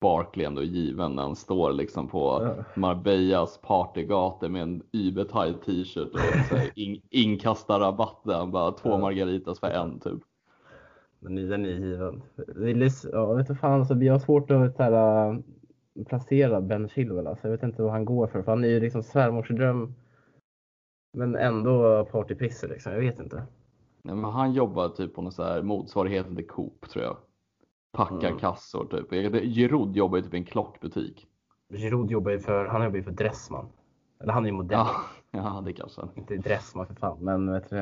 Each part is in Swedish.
Barkley ändå given när han står liksom på Marbellas partygator med en Uber-tight t-shirt och in, inkastarrabatt där han bara två margaritas för en typ. Men den är given. Ja, vet du fan, så vi har svårt att här, äh, placera Ben Chilwell. Alltså. Jag vet inte vad han går för, för han är ju liksom svärmorsdröm. Men ändå partypisser liksom. Jag vet inte. Nej, men han jobbar typ på någon så här motsvarigheten till Coop tror jag. Packar Mm. kassor typ. Giroud jobbar ju typ i en klockbutik. Giroud jobbar ju för, han jobbar ju för Dressman. Eller han är ju modell. Ja, ja det kanske. Inte Dressman för fan, men vet du,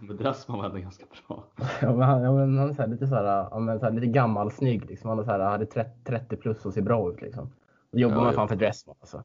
Men Dressman var ändå ganska bra. ja, men han, ja, men han är så lite så här, ja, men så här, lite gammal snygg liksom. Han är så här, hade 30, 30 plus och ser bra ut liksom. Då jobbar Ja, man fan för Dressman alltså.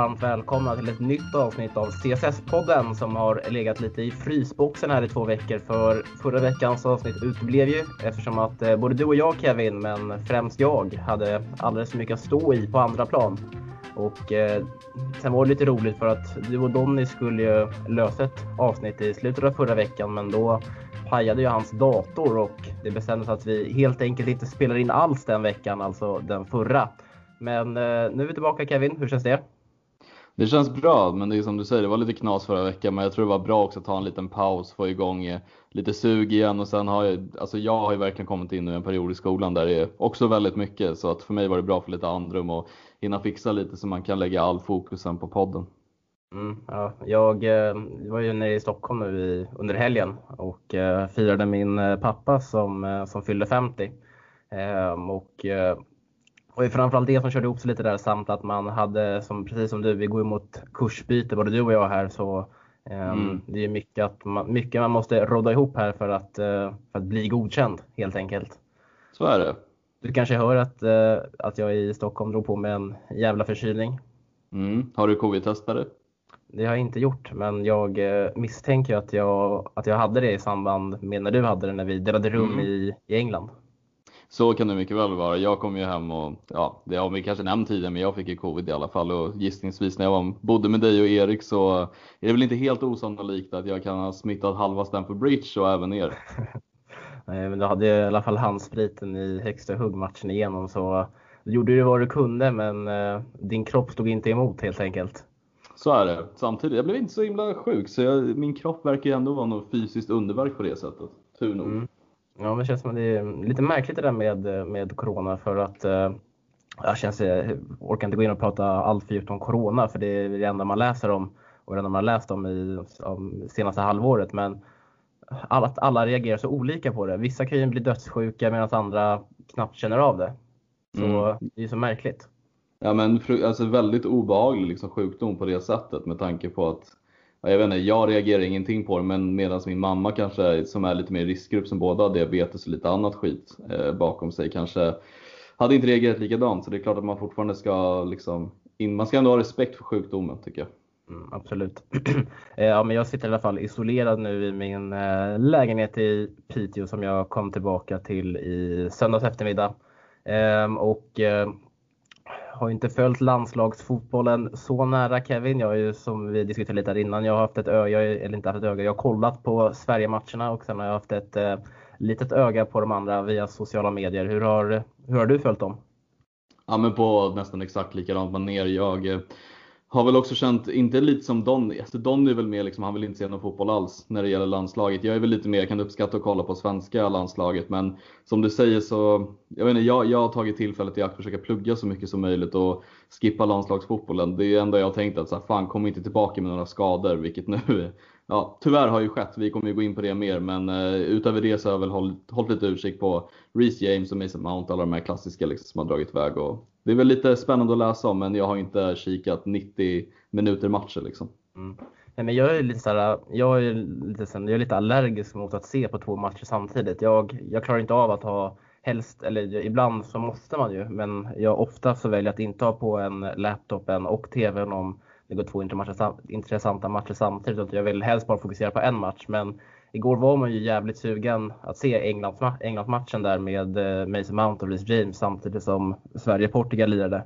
Varmt välkomna till ett nytt avsnitt av CSS-podden som har legat lite i frysboxen här i två veckor. För förra veckans avsnitt uteblev ju eftersom att eh, både du och jag Kevin, men främst jag, hade alldeles för mycket att stå i på andra plan. Och eh, sen var det lite roligt för att du och Donny skulle ju lösa ett avsnitt i slutet av förra veckan, men då pajade ju hans dator och det bestämdes att vi helt enkelt inte spelar in alls den veckan, alltså den förra. Men eh, nu är vi tillbaka Kevin, hur känns det? Det känns bra, men det är som du säger, det var lite knas förra veckan, men jag tror det var bra också att ta en liten paus, få igång eh, lite sug igen och sen har jag, alltså jag har ju verkligen kommit in i en period i skolan där det är också väldigt mycket, så att för mig var det bra för lite andrum och hinna fixa lite så man kan lägga all fokusen på podden. Mm, ja, jag eh, var ju nere i Stockholm nu i, under helgen och eh, firade min eh, pappa som, eh, som fyllde 50. Eh, och eh, och det är framförallt det som körde ihop sig lite där samt att man hade, som, precis som du, vi går emot kursbyte både du och jag här så ehm, Mm. det är mycket, att man, mycket man måste rodda ihop här för att, eh, för att bli godkänd helt enkelt. Så är det. Du kanske hör att, eh, att jag i Stockholm drog på med en jävla förkylning. Mm. Har du covid-testat det? Det har jag inte gjort, men jag eh, misstänker att jag, att jag hade det i samband med när du hade det när vi delade rum Mm. i, i England. Så kan det mycket väl vara. Jag kom ju hem och ja, det har vi kanske nämnt tidigare, men jag fick ju covid i alla fall och gissningsvis när jag var, bodde med dig och Erik så är det väl inte helt osannolikt att jag kan ha smittat halva Stamford Bridge och även er. Nej, men du hade i alla fall handspriten i högsta huggmatchen igenom så du gjorde ju vad du kunde, men eh, din kropp stod inte emot helt enkelt. Så är det. Samtidigt, jag blev inte så himla sjuk så jag, min kropp verkar ju ändå vara något fysiskt underverk på det sättet. Tur nog. Mm. Ja, men det känns som att det är lite märkligt det där med, med corona för att eh, jag känns, jag orkar inte gå in och prata allt för djupt om corona för det är det enda man läser om och det enda man har läst om i om senaste halvåret. Men alla, att alla reagerar så olika på det. Vissa kan ju bli dödssjuka medan andra knappt känner av det. Så Mm. det är så märkligt. Ja men alltså väldigt obehaglig liksom, sjukdom på det sättet med tanke på att jag vet inte, jag reagerar ingenting på det men medan min mamma kanske som är lite mer riskgrupp som båda har diabetes och lite annat skit eh, bakom sig kanske hade inte reagerat likadant så det är klart att man fortfarande ska liksom in, man ska ändå ha respekt för sjukdomen tycker jag. Mm, absolut. Eh, ja, men jag sitter i alla fall isolerad nu i min eh, lägenhet i Piteå som jag kom tillbaka till i söndags eftermiddag. Ehm, och eh, har inte följt landslagsfotbollen så nära Kevin. Jag har ju som vi diskuterade lite här innan, jag har haft ett öga, eller inte haft ett öga, jag har kollat på Sverige-matcherna och sen har jag haft ett eh, litet öga på de andra via sociala medier. Hur har, hur har du följt dem? Ja men på nästan exakt likadant manér. Jag eh, har väl också känt, inte lite som Donny, alltså Donny är väl mer liksom, han vill inte se någon fotboll alls när det gäller landslaget. Jag är väl lite mer, jag kan uppskatta att kolla på svenska landslaget men som du säger så, jag vet inte, jag, jag har tagit tillfället i akt att försöka plugga så mycket som möjligt och skippa landslagsfotbollen. Det är det enda jag har tänkt att så här, fan kom inte tillbaka med några skador, vilket nu Ja, tyvärr har ju skett. Vi kommer ju gå in på det mer, men eh, utöver det så har jag väl hållit, hållit lite utkik på Reece James och Mason Mount, alla de här klassiska liksom, som har dragit iväg. Och det är väl lite spännande att läsa om, men jag har inte kikat 90 minuter matcher liksom. Mm. Nej, men jag är lite så här, jag är lite, jag är lite allergisk mot att se på två matcher samtidigt. Jag, jag klarar inte av att ha helst, eller ibland så måste man ju, men jag ofta så väljer att inte ha på en laptopen och tvn om det går två intressanta matcher samtidigt. Jag vill helst bara fokusera på en match. Men igår var man ju jävligt sugen att se Englands, Englandsmatchen där med eh, Mason Mount och Reece James samtidigt som Sverige-Portugal lirade.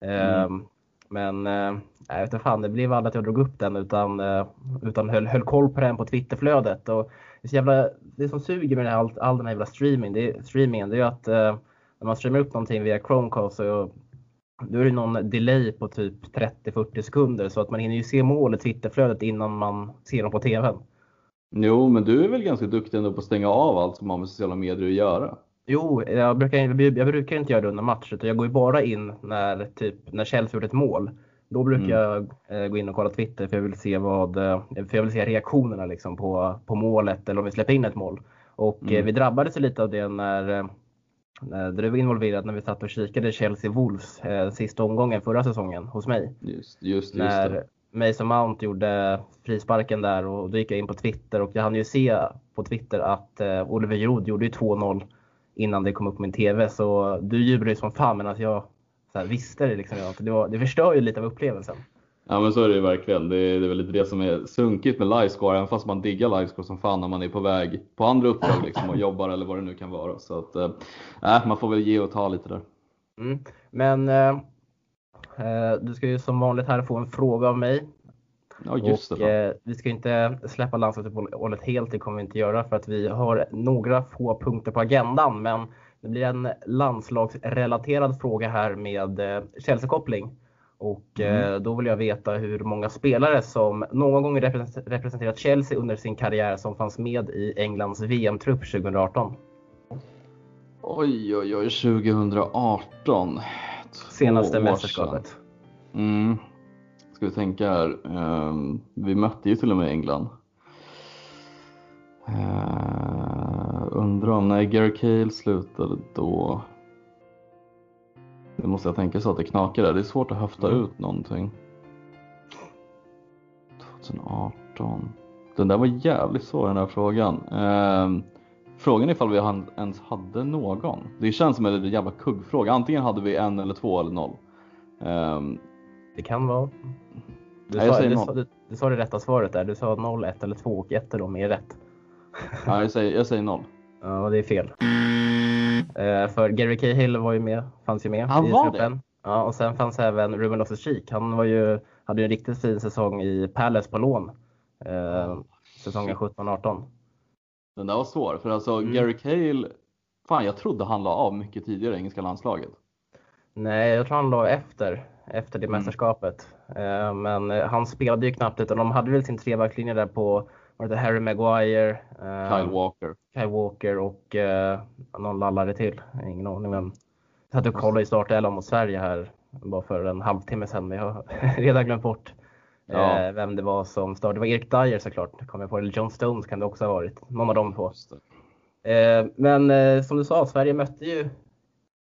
Mm. Ehm, men äh, jag vet inte fan, det blev aldrig att jag drog upp den utan, äh, utan höll, höll koll på den på Twitterflödet. Och det, är så jävla, det som suger med all, all den här jävla streaming, det är, streamingen, det är ju att när man streamar upp någonting via Chromecast så då är det någon delay på typ 30-40 sekunder så att man hinner ju se mål i Twitterflödet innan man ser dem på TVn. Jo, men du är väl ganska duktig ändå på att stänga av allt som har med sociala medier att göra? Jo, jag brukar, jag brukar inte göra det under match utan jag går ju bara in när, typ, när Chelsea gjort ett mål. Då brukar mm. jag eh, gå in och kolla Twitter för jag vill se, vad, eh, för jag vill se reaktionerna liksom på, på målet eller om vi släpper in ett mål. Och eh, mm. vi drabbades lite av det när där du var involverad när vi satt och kikade Chelsea Wolves eh, sista omgången förra säsongen hos mig. Just, just, när just Mason Mount gjorde frisparken där och då gick jag in på Twitter och jag hann ju se på Twitter att eh, Oliver Giroud gjorde ju 2-0 innan det kom upp på min TV. Så du jublade ju som fan medan jag så här, visste det. Liksom, det, var, det förstör ju lite av upplevelsen. Ja men så är det ju verkligen. Det är, det är väl lite det som är sunkigt med livescore, även fast man diggar livescore som fan när man är på väg på andra uppdrag liksom, och jobbar eller vad det nu kan vara. Så att, äh, man får väl ge och ta lite där. Mm. Men äh, du ska ju som vanligt här få en fråga av mig. Ja, just och, det. Äh, vi ska inte släppa landslagsuppehållet helt, det kommer vi inte göra för att vi har några få punkter på agendan. Men det blir en landslagsrelaterad fråga här med Chelsea-koppling. Och mm. Eh, då vill jag veta hur många spelare som någon gång representerat Chelsea under sin karriär som fanns med i Englands VM-trupp 2018. Oj, oj, oj, 2018. Senaste mästerskapet. Mm. Ska vi tänka här. Um, vi mötte ju till och med England. Uh, undrar om, när Gary Cale slutade då. Nu måste jag tänka så att det knakar där. Det är svårt att höfta mm. ut någonting. 2018. Den där var jävligt svår den där frågan. Eh, frågan är ifall vi ens hade någon. Det känns som en jävla kuggfråga. Antingen hade vi en eller två eller noll. Eh, det kan vara. Du, nej, sa, du, sa, du, du, sa det rätta svaret där. Du sa 0, 1 eller 2 och 1 är de är rätt. ja, jag säger, jag säger 0. Ja, det är fel. Eh, för Gary Cahill var ju med, fanns ju med Han i var truppen. Det? Ja, och sen fanns även Ruben Loftus-Cheek. Han var ju, hade ju en riktigt fin säsong i Palace på lån. Eh, säsongen 17-18. Den där var svår, för alltså mm. Gary Cahill, fan jag trodde han la av mycket tidigare i engelska landslaget. Nej, jag tror han la efter, efter det mm. mästerskapet. Eh, men eh, han spelade ju knappt utan de hade väl sin trebacklinje där på var det Harry Maguire, eh, Kyle Walker, Kyle Walker och eh, någon lallare till. Ingen aning vem. Jag satt och kollade i startelvan mot Sverige här bara för en halvtimme sedan men jag har redan glömt bort ja. eh, vem det var som startade. Det var Erik Dyer såklart, kommer jag på. Eller John Stones kan det också ha varit. Någon av de två. Eh, men eh, som du sa, Sverige mötte ju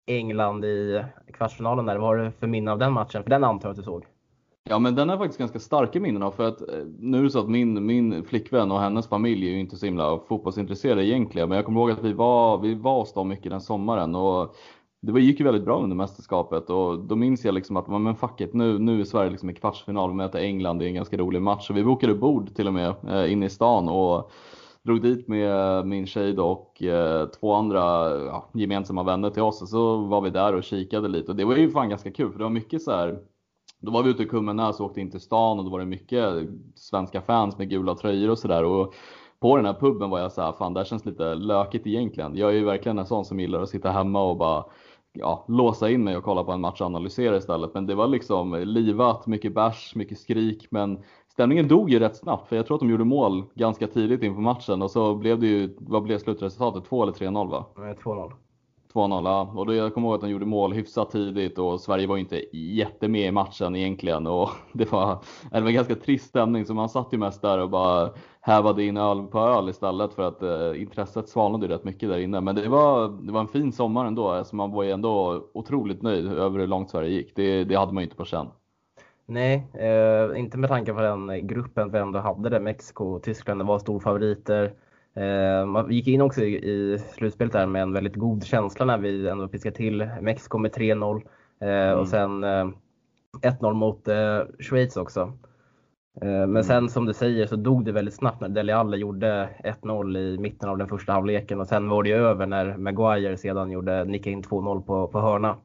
England i kvartsfinalen där. Vad har du för minne av den matchen? För den antar jag att du såg? Ja men den är faktiskt ganska starka minnen av för att eh, nu är det så att min, min flickvän och hennes familj är ju inte så himla fotbollsintresserade egentligen. Men jag kommer ihåg att vi var, vi var hos dem mycket den sommaren och det gick ju väldigt bra under mästerskapet och då minns jag liksom att men fuck it, nu, nu är Sverige liksom i kvartsfinal och möter England i en ganska rolig match. Så vi bokade bord till och med eh, inne i stan och drog dit med min tjej då och eh, två andra ja, gemensamma vänner till oss och så var vi där och kikade lite och det var ju fan ganska kul för det var mycket så här då var vi ute i Kummenäs och åkte in till stan och då var det mycket svenska fans med gula tröjor och sådär. På den här puben var jag så här, fan det här känns lite lökigt egentligen. Jag är ju verkligen en sån som gillar att sitta hemma och bara ja, låsa in mig och kolla på en match och analysera istället. Men det var liksom livat, mycket bärs, mycket skrik. Men stämningen dog ju rätt snabbt för jag tror att de gjorde mål ganska tidigt inför matchen och så blev det ju, vad blev slutresultatet? 2 eller 3-0 va? 2-0. 2-0, ja. Och då, jag kommer ihåg att de gjorde mål hyfsat tidigt och Sverige var inte jättemed i matchen egentligen. Och det var, det var en ganska trist stämning så man satt ju mest där och bara hävade in öl på öl istället för att eh, intresset svalnade rätt mycket där inne. Men det var, det var en fin sommar ändå. Alltså man var ju ändå otroligt nöjd över hur långt Sverige gick. Det, det hade man ju inte på känn. Nej, eh, inte med tanke på den gruppen vi ändå hade där Mexiko och Tyskland var storfavoriter. Eh, man gick in också i, slutspelet där med en väldigt god känsla när vi ändå fiskade till Mexiko med 3-0 mm. och sen 1-0 mot Schweiz också. Men mm. sen som du säger så dog det väldigt snabbt när Dele Alli gjorde 1-0 i mitten av den första halvleken och sen var det över när Maguire sedan gjorde, nickade in 2-0 på, på hörna.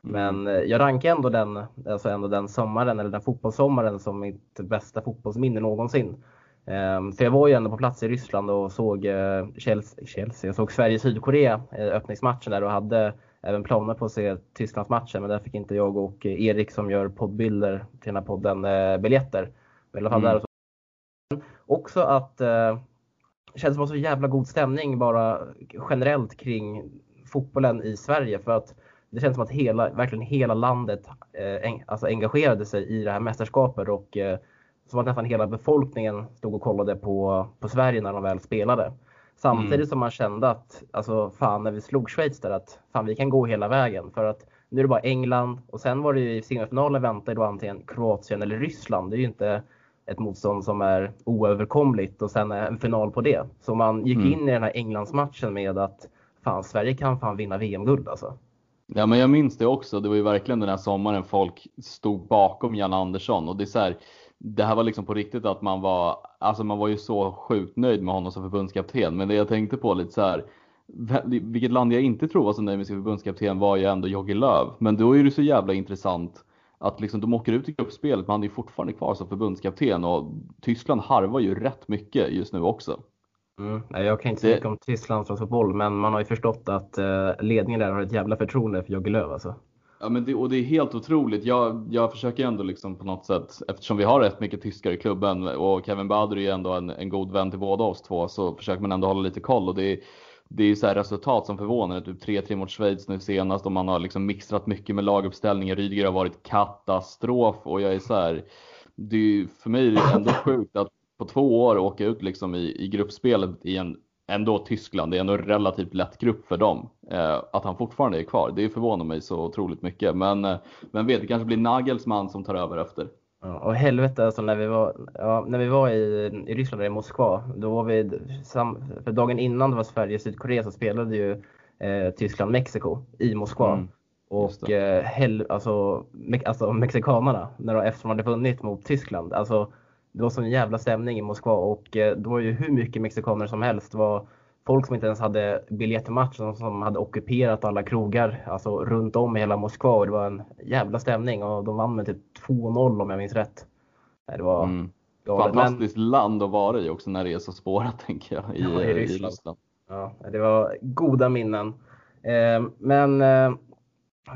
Men mm. jag rankar ändå den, alltså ändå den sommaren, eller den fotbollssommaren som mitt bästa fotbollsminne någonsin. Um, för jag var ju ändå på plats i Ryssland och såg uh, Chelsea, Chelsea, jag såg Sverige-Sydkorea öppningsmatchen där och hade även planer på att se Tysklandsmatchen men där fick inte jag och Erik som gör poddbilder till den här podden biljetter. Men i alla fall mm. där och så. Också att uh, det känns som så jävla god stämning bara generellt kring fotbollen i Sverige för att det känns som att hela, verkligen hela landet eh, alltså engagerade sig i det här mästerskapet och eh, som att nästan hela befolkningen stod och kollade på, på Sverige när de väl spelade. Samtidigt mm. som man kände att, alltså fan när vi slog Schweiz där, att fan vi kan gå hela vägen. För att nu är det bara England och sen var det ju i semifinalen väntade då antingen Kroatien eller Ryssland. Det är ju inte ett motstånd som är oöverkomligt och sen en final på det. Så man gick mm. in i den här Englandsmatchen med att fan Sverige kan fan vinna VM-guld alltså. Ja men jag minns det också. Det var ju verkligen den här sommaren folk stod bakom Jan Andersson och det är så här, det här var liksom på riktigt att man var, alltså man var ju så sjukt nöjd med honom som förbundskapten. Men det jag tänkte på lite så här, vilket land jag inte tror var så nöjd med sin förbundskapten var ju ändå Jogge Löw. Men då är det så jävla intressant att liksom de åker ut i gruppspelet men han är fortfarande kvar som förbundskapten och Tyskland harvar ju rätt mycket just nu också. Mm. Jag kan inte säga mycket om Tysklands fotboll men man har ju förstått att eh, ledningen där har ett jävla förtroende för Jogge Löw alltså. Ja, men det, och det är helt otroligt. Jag, jag försöker ändå liksom på något sätt, eftersom vi har rätt mycket tyskar i klubben och Kevin Bader är ju ändå en, en god vän till båda oss två, så försöker man ändå hålla lite koll. Och det är, det är så här resultat som förvånar. Typ 3-3 mot Schweiz nu senast och man har liksom mixtrat mycket med laguppställningen. Rydiger har varit katastrof och jag är så här, det är, för mig är ändå sjukt att på två år åka ut liksom i, i gruppspelet i en ändå Tyskland, det är ändå en relativt lätt grupp för dem. Eh, att han fortfarande är kvar, det förvånar mig så otroligt mycket. Men eh, vem vet, det kanske blir Nagelsmann som tar över efter. Ja, och helvete alltså när vi var, ja, när vi var i, i Ryssland, i Moskva, då var vi, sam, för dagen innan det var Sverige-Sydkorea så spelade ju eh, Tyskland-Mexiko i Moskva. Mm, och eh, hel, alltså, me, alltså mexikanerna, när de, eftersom de hade vunnit mot Tyskland, alltså det var sån jävla stämning i Moskva och eh, det var ju hur mycket mexikaner som helst. Det var folk som inte ens hade biljett till matchen som hade ockuperat alla krogar alltså runt om i hela Moskva och det var en jävla stämning och de vann med typ 2-0 om jag minns rätt. Det var mm. Fantastiskt Men... land att vara i också när det är så spårat tänker jag i, ja, i, Ryssland. Ryssland. Ja, det var goda minnen. Eh, men eh,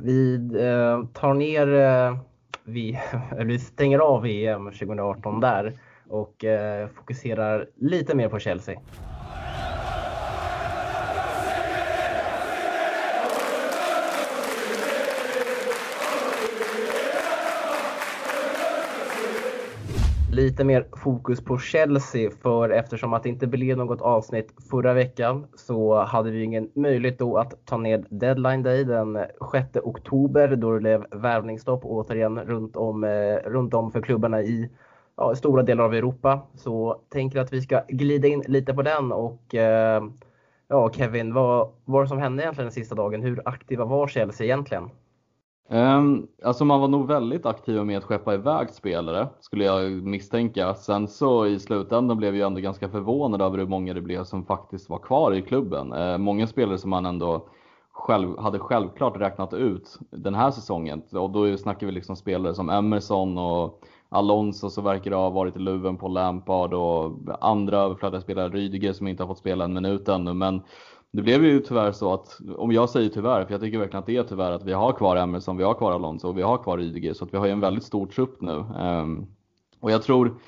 vi eh, tar ner eh, vi, vi stänger av EM 2018 där och eh, fokuserar lite mer på Chelsea. Lite mer fokus på Chelsea för eftersom att det inte blev något avsnitt förra veckan så hade vi ingen möjlighet då att ta ned deadline day den 6 oktober då det blev värvningsstopp återigen runt om, eh, runt om för klubbarna i ja, stora delar av Europa. Så tänker att vi ska glida in lite på den och eh, ja Kevin, vad var det som hände egentligen den sista dagen? Hur aktiva var Chelsea egentligen? Um, alltså man var nog väldigt aktiv med att skeppa iväg spelare, skulle jag misstänka. Sen så i slutändan blev jag ändå ganska förvånad över hur många det blev som faktiskt var kvar i klubben. Uh, många spelare som man ändå själv, hade självklart räknat ut den här säsongen. Och då snackar vi liksom spelare som Emerson och Alonso som verkar ha varit i luven på Lampard och andra överflödiga spelare, Rydiger som inte har fått spela en minut ännu. Men det blev ju tyvärr så att, om jag säger tyvärr, för jag tycker verkligen att det är tyvärr att vi har kvar Emerson, vi har kvar Alonso och vi har kvar Rydiger, så att vi har ju en väldigt stor trupp nu. Ehm, och jag tror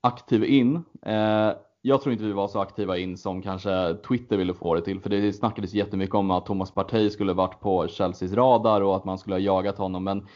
aktiv in, eh, jag tror inte vi var så aktiva in som kanske Twitter ville få det till, för det snackades jättemycket om att Thomas Partey skulle varit på Chelseas radar och att man skulle ha jagat honom, men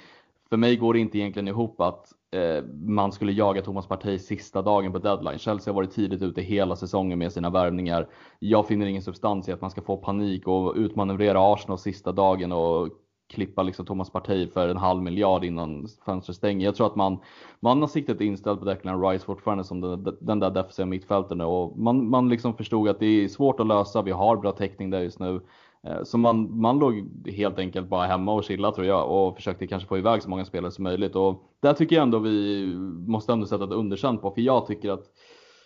för mig går det inte egentligen ihop att Eh, man skulle jaga Thomas Partey sista dagen på deadline. Chelsea har varit tidigt ute hela säsongen med sina värvningar. Jag finner ingen substans i att man ska få panik och utmanövrera Arsenal sista dagen och klippa liksom Thomas Partey för en halv miljard innan fönstret stänger. Jag tror att man, man har siktet inställt på Declan Rice fortfarande som den, den där defensiva mittfältaren och man, man liksom förstod att det är svårt att lösa. Vi har bra täckning där just nu. Eh, så man, man låg helt enkelt bara hemma och chillade tror jag och försökte kanske få iväg så många spelare som möjligt. Och där tycker jag ändå vi måste ändå sätta ett underkänt på, för jag tycker att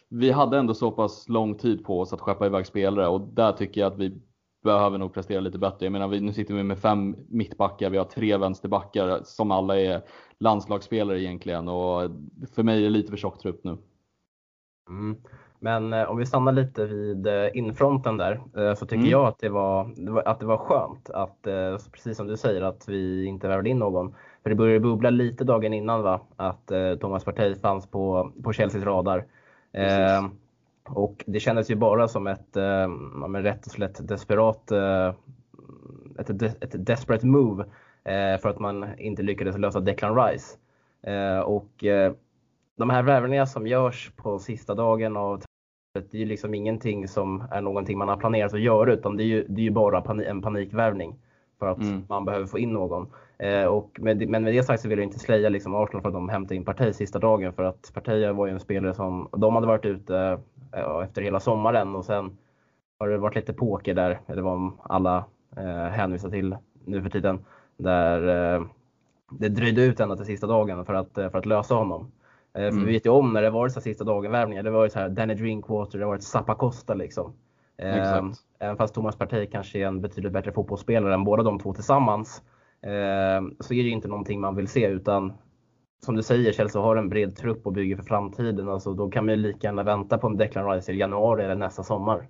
vi hade ändå så pass lång tid på oss att skeppa iväg spelare och där tycker jag att vi behöver nog prestera lite bättre. Jag menar, vi, nu sitter vi med fem mittbackar, vi har tre vänsterbackar som alla är landslagsspelare egentligen och för mig är det lite för tjock trupp nu. Mm. Men eh, om vi stannar lite vid eh, infronten där eh, så tycker mm. jag att det, var, att det var skönt att, precis som du säger, att vi inte värvade in någon. För det började bubbla lite dagen innan va, att Thomas Partey fanns på, på Chelseas radar. Eh, och det kändes ju bara som ett eh, rätt och slätt desperat, eh, ett, ett desperate move eh, för att man inte lyckades lösa Declan Rice. Och de här värvningarna som görs på sista dagen av det är ju liksom ingenting som är någonting man har planerat att göra utan det är ju, det är ju bara panik, en panikvärvning för att mm. man behöver få in någon. Eh, och med, men med det sagt så vill jag inte släja liksom Arsenal för att de hämtade in Partey sista dagen för att Partey var ju en spelare som de hade varit ute eh, efter hela sommaren och sen har det varit lite poker där, eller vad alla eh, hänvisar till nu för tiden, där eh, det dröjde ut ända till sista dagen för att, eh, för att lösa honom. Eh, mm. För vi vet ju om när det varit så sista dagen-värvningar, det var ju så här Danny Drinkwater, det har varit Zappa Costa liksom. Exakt. Även fast Thomas Partey kanske är en betydligt bättre fotbollsspelare än båda de två tillsammans Eh, så är det inte någonting man vill se utan som du säger, Chelsea har en bred trupp och bygger för framtiden. Alltså, då kan man ju lika gärna vänta på en Declan Rice i januari eller nästa sommar.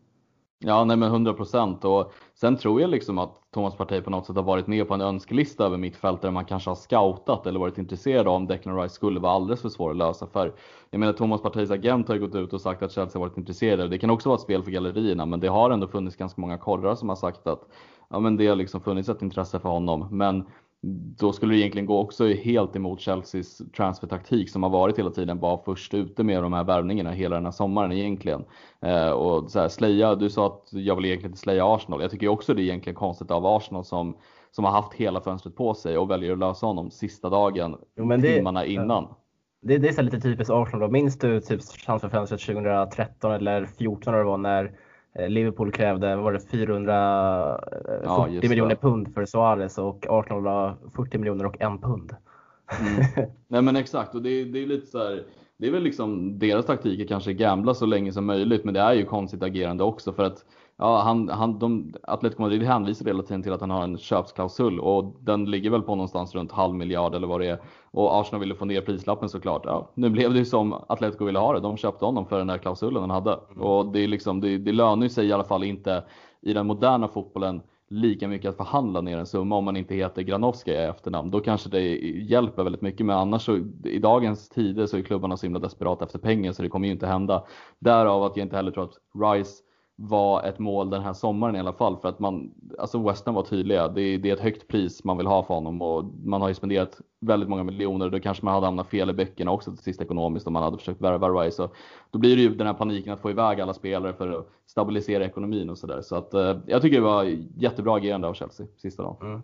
Ja, nej men 100 procent. Och sen tror jag liksom att Thomas Partey på något sätt har varit med på en önskelista över mittfältare man kanske har scoutat eller varit intresserad av om Declan Rice skulle vara alldeles för svår att lösa. För jag menar, Thomas Parteys agent har ju gått ut och sagt att Chelsea har varit intresserade. Det kan också vara ett spel för gallerierna, men det har ändå funnits ganska många korrar som har sagt att ja, men det har liksom funnits ett intresse för honom. Men då skulle det egentligen gå också helt emot Chelseas transfertaktik som har varit hela tiden, bara först ute med de här värvningarna hela den här sommaren egentligen. Eh, och så här, Sleja, du sa att jag vill egentligen inte Sleja Arsenal. Jag tycker också det är egentligen konstigt av Arsenal som, som har haft hela fönstret på sig och väljer att lösa honom sista dagen, jo, det, timmarna innan. Det, det är så lite typiskt Arsenal då. Minns du typ transferfönstret 2013 eller 2014 när det var när Liverpool krävde var det 440 ja, miljoner pund för Suarez och Arsenal la 40 miljoner och en pund. Mm. Nej men exakt och det, det är lite så här, det är väl liksom deras taktik är kanske gambla så länge som möjligt men det är ju konstigt agerande också för att Ja, han, han, de, Atletico Madrid hänvisar hela tiden till att han har en köpsklausul och den ligger väl på någonstans runt halv miljard eller vad det är. Och Arsenal ville få ner prislappen såklart. Ja, nu blev det ju som Atletico ville ha det. De köpte honom för den där klausulen han hade. Mm. Och det, är liksom, det, det lönar sig i alla fall inte i den moderna fotbollen lika mycket att förhandla ner en summa om man inte heter Granovska i efternamn. Då kanske det hjälper väldigt mycket. Men annars så i dagens tider så är klubbarna så himla desperata efter pengar så det kommer ju inte hända. Därav att jag inte heller tror att Rice var ett mål den här sommaren i alla fall för att man, alltså Western var tydliga. Det är, det är ett högt pris man vill ha för honom och man har ju spenderat väldigt många miljoner. Då kanske man hade hamnat fel i böckerna också till sist ekonomiskt om man hade försökt värva Rice. Så då blir det ju den här paniken att få iväg alla spelare för att stabilisera ekonomin och sådär. Så att eh, jag tycker det var jättebra agerande av Chelsea sista dagen. Mm.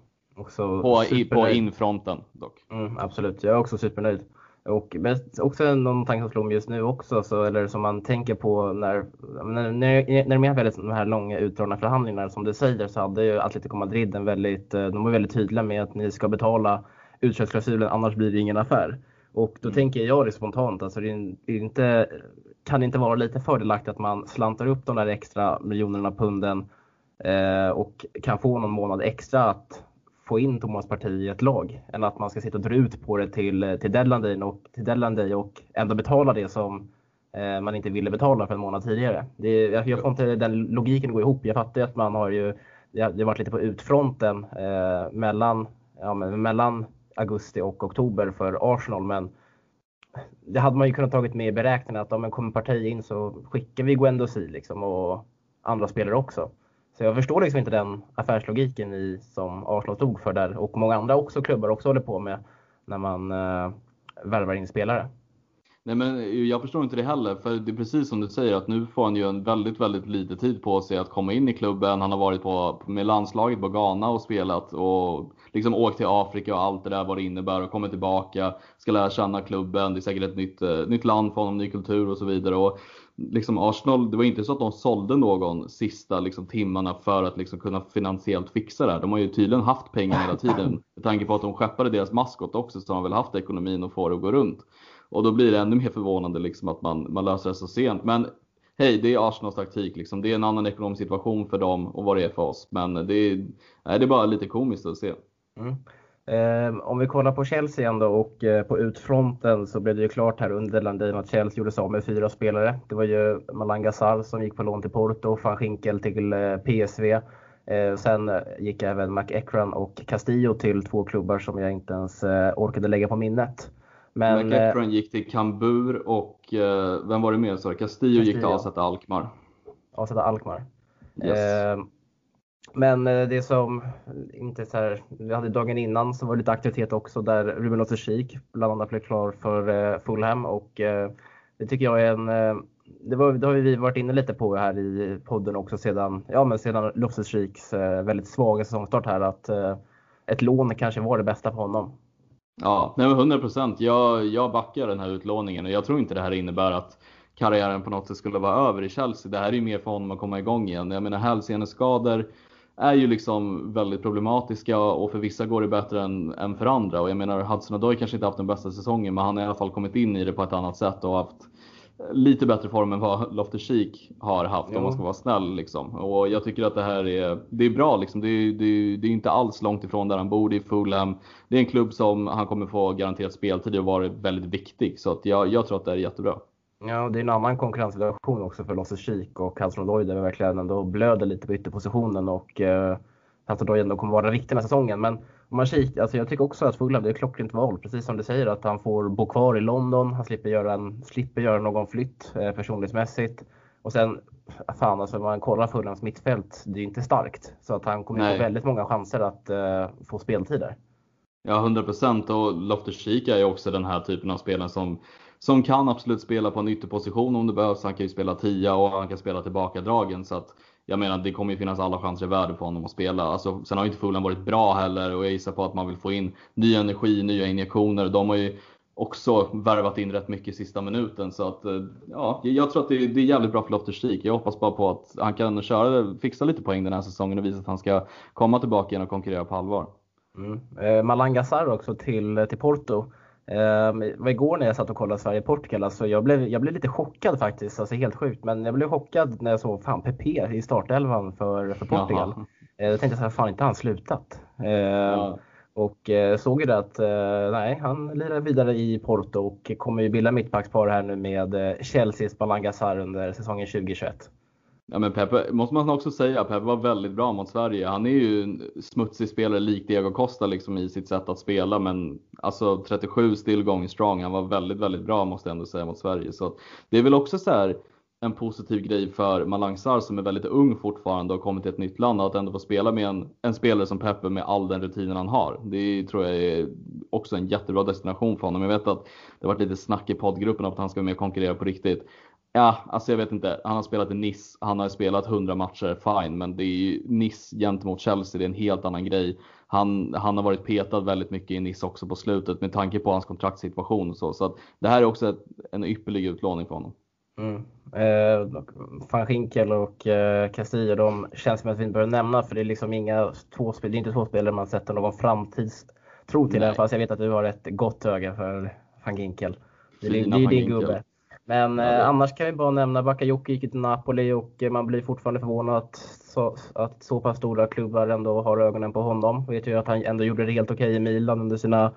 på, i, på infronten dock. Mm, absolut, jag är också supernöjd. Och också någon tanke som slår mig just nu också, så, eller som man tänker på när, när, när, när de är väldigt, de här långa utdragna förhandlingarna, som du säger, så hade ju Atletico Madrid en väldigt, eh, de var väldigt tydliga med att ni ska betala utköpsklausulen, annars blir det ingen affär. Och då mm. tänker jag det spontant, alltså det är inte, kan det inte vara lite fördelaktigt att man slantar upp de där extra miljonerna punden eh, och kan få någon månad extra att få in Thomas Parti i ett lag än att man ska sitta och dra ut på det till, till deadline day och, till deadline day och ändå betala det som eh, man inte ville betala för en månad tidigare. Det, jag, jag får inte den logiken att gå ihop. Jag fattar att man har ju det har varit lite på utfronten eh, mellan, ja, mellan augusti och oktober för Arsenal men det hade man ju kunnat tagit med i beräkningen att om en kommer parti in så skickar vi Guendouzi liksom och andra spelare också. Så jag förstår liksom inte den affärslogiken i, som Arsenal stod för där och många andra också klubbar också håller på med när man eh, värvar in spelare. Nej men jag förstår inte det heller, för det är precis som du säger att nu får han ju en väldigt, väldigt lite tid på sig att komma in i klubben. Han har varit på, med landslaget på Ghana och spelat och liksom åkt till Afrika och allt det där vad det innebär och kommer tillbaka, ska lära känna klubben, det är säkert ett nytt, eh, nytt land för honom, ny kultur och så vidare. Och liksom Arsenal, det var inte så att de sålde någon sista liksom, timmarna för att liksom, kunna finansiellt fixa det här. De har ju tydligen haft pengar hela tiden. Med tanke på att de skeppade deras maskot också så har de väl haft ekonomin och får det att gå runt. Och då blir det ännu mer förvånande liksom, att man, man löser det så sent. Men hej, det är Arsenals taktik. Liksom. Det är en annan ekonomisk situation för dem och vad det är för oss. Men det är, nej, det är bara lite komiskt att se. Mm. Eh, om vi kollar på Chelsea ändå och eh, på utfronten så blev det ju klart här under Landin att Chelsea gjorde sig av med fyra spelare. Det var ju Malanga Sarr som gick på lån till Porto, van Schinkel till eh, PSV. Eh, sen gick även McEachran och Castillo till två klubbar som jag inte ens eh, orkade lägga på minnet. Men, McEachran gick till Kambur och eh, vem var det mer? Castillo, Castillo gick till AZ Alkmaar. AZ Alkmaar. Yes. Men eh, det som inte så här, vi hade dagen innan så var det lite aktivitet också där Ruben Loftus-Cheek bland annat blev klar för eh, Fulham och eh, det tycker jag är en det, var, det har vi varit inne lite på här i podden också sedan, ja, men sedan Loftus-Cheeks väldigt svaga säsongstart här att ett lån kanske var det bästa för honom. Ja, nej men 100 procent. Jag, jag backar den här utlåningen och jag tror inte det här innebär att karriären på något sätt skulle vara över i Chelsea. Det här är ju mer för honom att komma igång igen. Jag menar hälseneskador är ju liksom väldigt problematiska och för vissa går det bättre än, än för andra. Och jag menar Hudson Odoi kanske inte haft den bästa säsongen men han har i alla fall kommit in i det på ett annat sätt och haft lite bättre form än vad Loftus Cheek har haft jo. om man ska vara snäll. Liksom. Och jag tycker att det här är, det är bra. Liksom. Det, är, det, är, det är inte alls långt ifrån där han bor. Det är Fulham. Det är en klubb som han kommer få garanterat speltid och vara väldigt viktig. Så att jag, jag tror att det är jättebra. Ja, det är en annan konkurrenssituation också för Losses Kik och Hudson där vi verkligen ändå blöder lite på ytterpositionen och eh, Hudson ändå kommer vara den här säsongen. Men om man kikar, alltså jag tycker också att Fulham, det är klockrent val. Precis som du säger att han får bo kvar i London. Han slipper göra, en, slipper göra någon flytt eh, personlighetsmässigt. Och sen, fan alltså om man kollar Fulhams mittfält, det är inte starkt. Så att han kommer Nej. få väldigt många chanser att eh, få speltider. Ja, 100 procent. Och Loftus-Cheek är ju också den här typen av spelare som som kan absolut spela på en ytterposition om det behövs. Han kan ju spela tia och han kan spela tillbaka dragen så att jag menar det kommer ju finnas alla chanser i världen för honom att spela. Alltså, sen har ju inte Fulham varit bra heller och jag gissar på att man vill få in ny energi, nya injektioner. De har ju också värvat in rätt mycket i sista minuten. Så att, eh, ja, jag tror att det är, det är jävligt bra för Loftus-Cheek. Jag hoppas bara på att han kan köra, fixa lite poäng den här säsongen och visa att han ska komma tillbaka igen och konkurrera på allvar. Mm. Eh, Malanga Sarr också till, eh, till Porto. Eh, var igår när jag satt och kollade Sverige-Portugal, alltså jag, blev, jag blev lite chockad faktiskt. Alltså helt sjukt. Men jag blev chockad när jag såg fan Pepe i startelvan för, för Portugal. Eh, jag tänkte så här, fan inte han slutat? Eh, ja. Och eh, såg ju det att eh, nej, han lirar vidare i Porto och kommer ju bilda mittbackspar här nu med Chelseas Balangasar under säsongen 2021. Ja men Pepe, måste man också säga, Pepe var väldigt bra mot Sverige. Han är ju en smutsig spelare likt Diego Costa liksom i sitt sätt att spela men alltså 37 still going strong. Han var väldigt, väldigt bra måste jag ändå säga mot Sverige. Så det är väl också så här en positiv grej för Malang Sarr som är väldigt ung fortfarande och kommit till ett nytt land att ändå få spela med en, en spelare som Pepe med all den rutinen han har. Det tror jag är också en jättebra destination för honom. Jag vet att det har varit lite snack i poddgruppen om att han ska vara med och konkurrera på riktigt. Ja, alltså jag vet inte. Han har spelat i Nice, han har spelat 100 matcher, fine. Men det är ju Nice gentemot Chelsea, det är en helt annan grej. Han, han har varit petad väldigt mycket i Nice också på slutet med tanke på hans kontraktssituation och så. Så att det här är också ett, en ypperlig utlåning för honom. Mm. Eh, Van Schinkel och eh, Castillo, de känns som att vi inte behöver nämna för det är liksom inga två det är inte två spelare man sätter någon framtidstro till. Även fast jag vet att du har ett gott öga för Van Ginkel. Det, det, det är din gubbe. Men ja, eh, annars kan vi bara nämna Bakayoko gick till Napoli och eh, man blir fortfarande förvånad att så, att så pass stora klubbar ändå har ögonen på honom. Vet ju att han ändå gjorde det helt okej okay i Milan under sina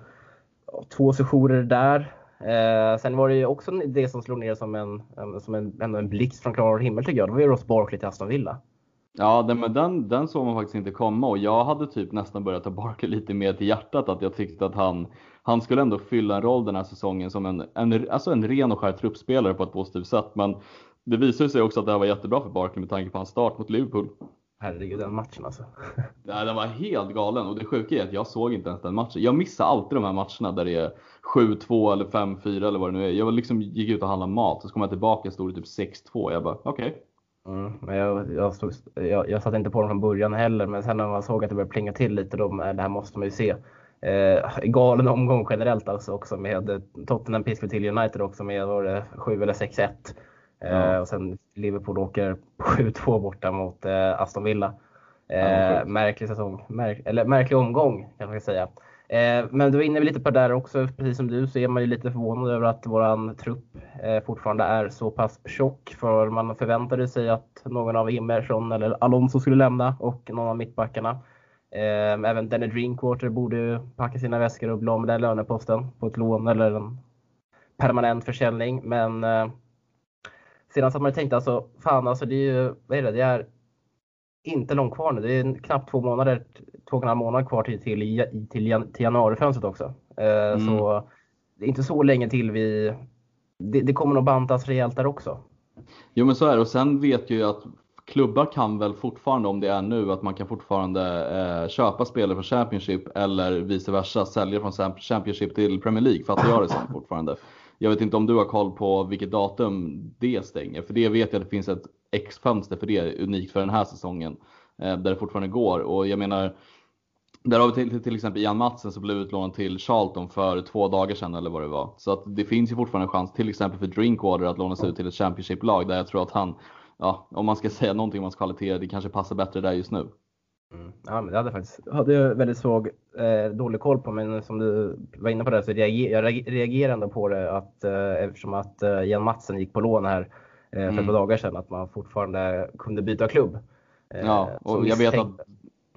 två sessioner där. Eh, sen var det ju också det som slog ner som en, som en, ändå en blixt från klar himmel tycker jag. Det var ju Ross Barkley till Aston Villa. Ja, den, men den, den såg man faktiskt inte komma och jag hade typ nästan börjat ta Barkley lite mer till hjärtat. Att jag tyckte att han, han skulle ändå fylla en roll den här säsongen som en, en, alltså en ren och skär truppspelare på ett positivt sätt. Men det visade sig också att det här var jättebra för Barkley med tanke på hans start mot Liverpool. Herregud, den matchen alltså. Nej, den var helt galen och det sjuka är att jag såg inte ens den matchen. Jag missar alltid de här matcherna där det är 7-2 eller 5-4 eller vad det nu är. Jag liksom gick ut och handlade mat och så kom jag tillbaka och stod det typ 6-2. Jag bara okej. Okay Mm, men jag, jag, stod, jag, jag satte inte på dem från början heller, men sen när man såg att det började plinga till lite, då, det här måste man ju se. Eh, galen omgång generellt alltså också med Tottenham piskade till United också med var det 7 eller 6-1. Eh, Och sen Liverpool åker 7-2 borta mot eh, Aston Villa. Eh, märklig säsong, Märk eller märklig omgång kan man säga. Eh, men då är inne lite på det där också, precis som du så är man ju lite förvånad över att våran trupp eh, fortfarande är så pass tjock. För man förväntade sig att någon av Emerson eller Alonso skulle lämna och någon av mittbackarna. Eh, även Danny Drinkwater borde packa sina väskor och bli av med den löneposten på ett lån eller en permanent försäljning. Men sedan så att man tänkt alltså, fan alltså det är ju, vad är det, det är inte långt kvar nu. Det är knappt två månader, två och en halv månad kvar till, till, till, till januarifönstret också. Eh, mm. Så det är inte så länge till vi... Det, det kommer nog bantas rejält där också. Jo men så är det och sen vet ju att klubbar kan väl fortfarande, om det är nu, att man kan fortfarande eh, köpa spelare från Championship eller vice versa, sälja från Championship till Premier League, fattar jag det som fortfarande. Jag vet inte om du har koll på vilket datum det stänger, för det vet jag att det finns ett X-fönster för det, unikt för den här säsongen, eh, där det fortfarande går. Och jag menar, där har vi till, till exempel Ian Matsen som blev utlånad till Charlton för två dagar sedan eller vad det var. Så att det finns ju fortfarande en chans, till exempel för Drinkwater att lånas ut till ett Championship-lag där jag tror att han, ja, om man ska säga någonting om hans kvaliteter, det kanske passar bättre där just nu. Mm. Ja, men det hade jag faktiskt hade jag väldigt svag, eh, dålig koll på, men som du var inne på det så reager, jag reagerar ändå på det att, eh, eftersom att eh, Jan Matsen gick på lån här eh, för mm. ett par dagar sedan, att man fortfarande kunde byta klubb. Eh, ja, och jag vet att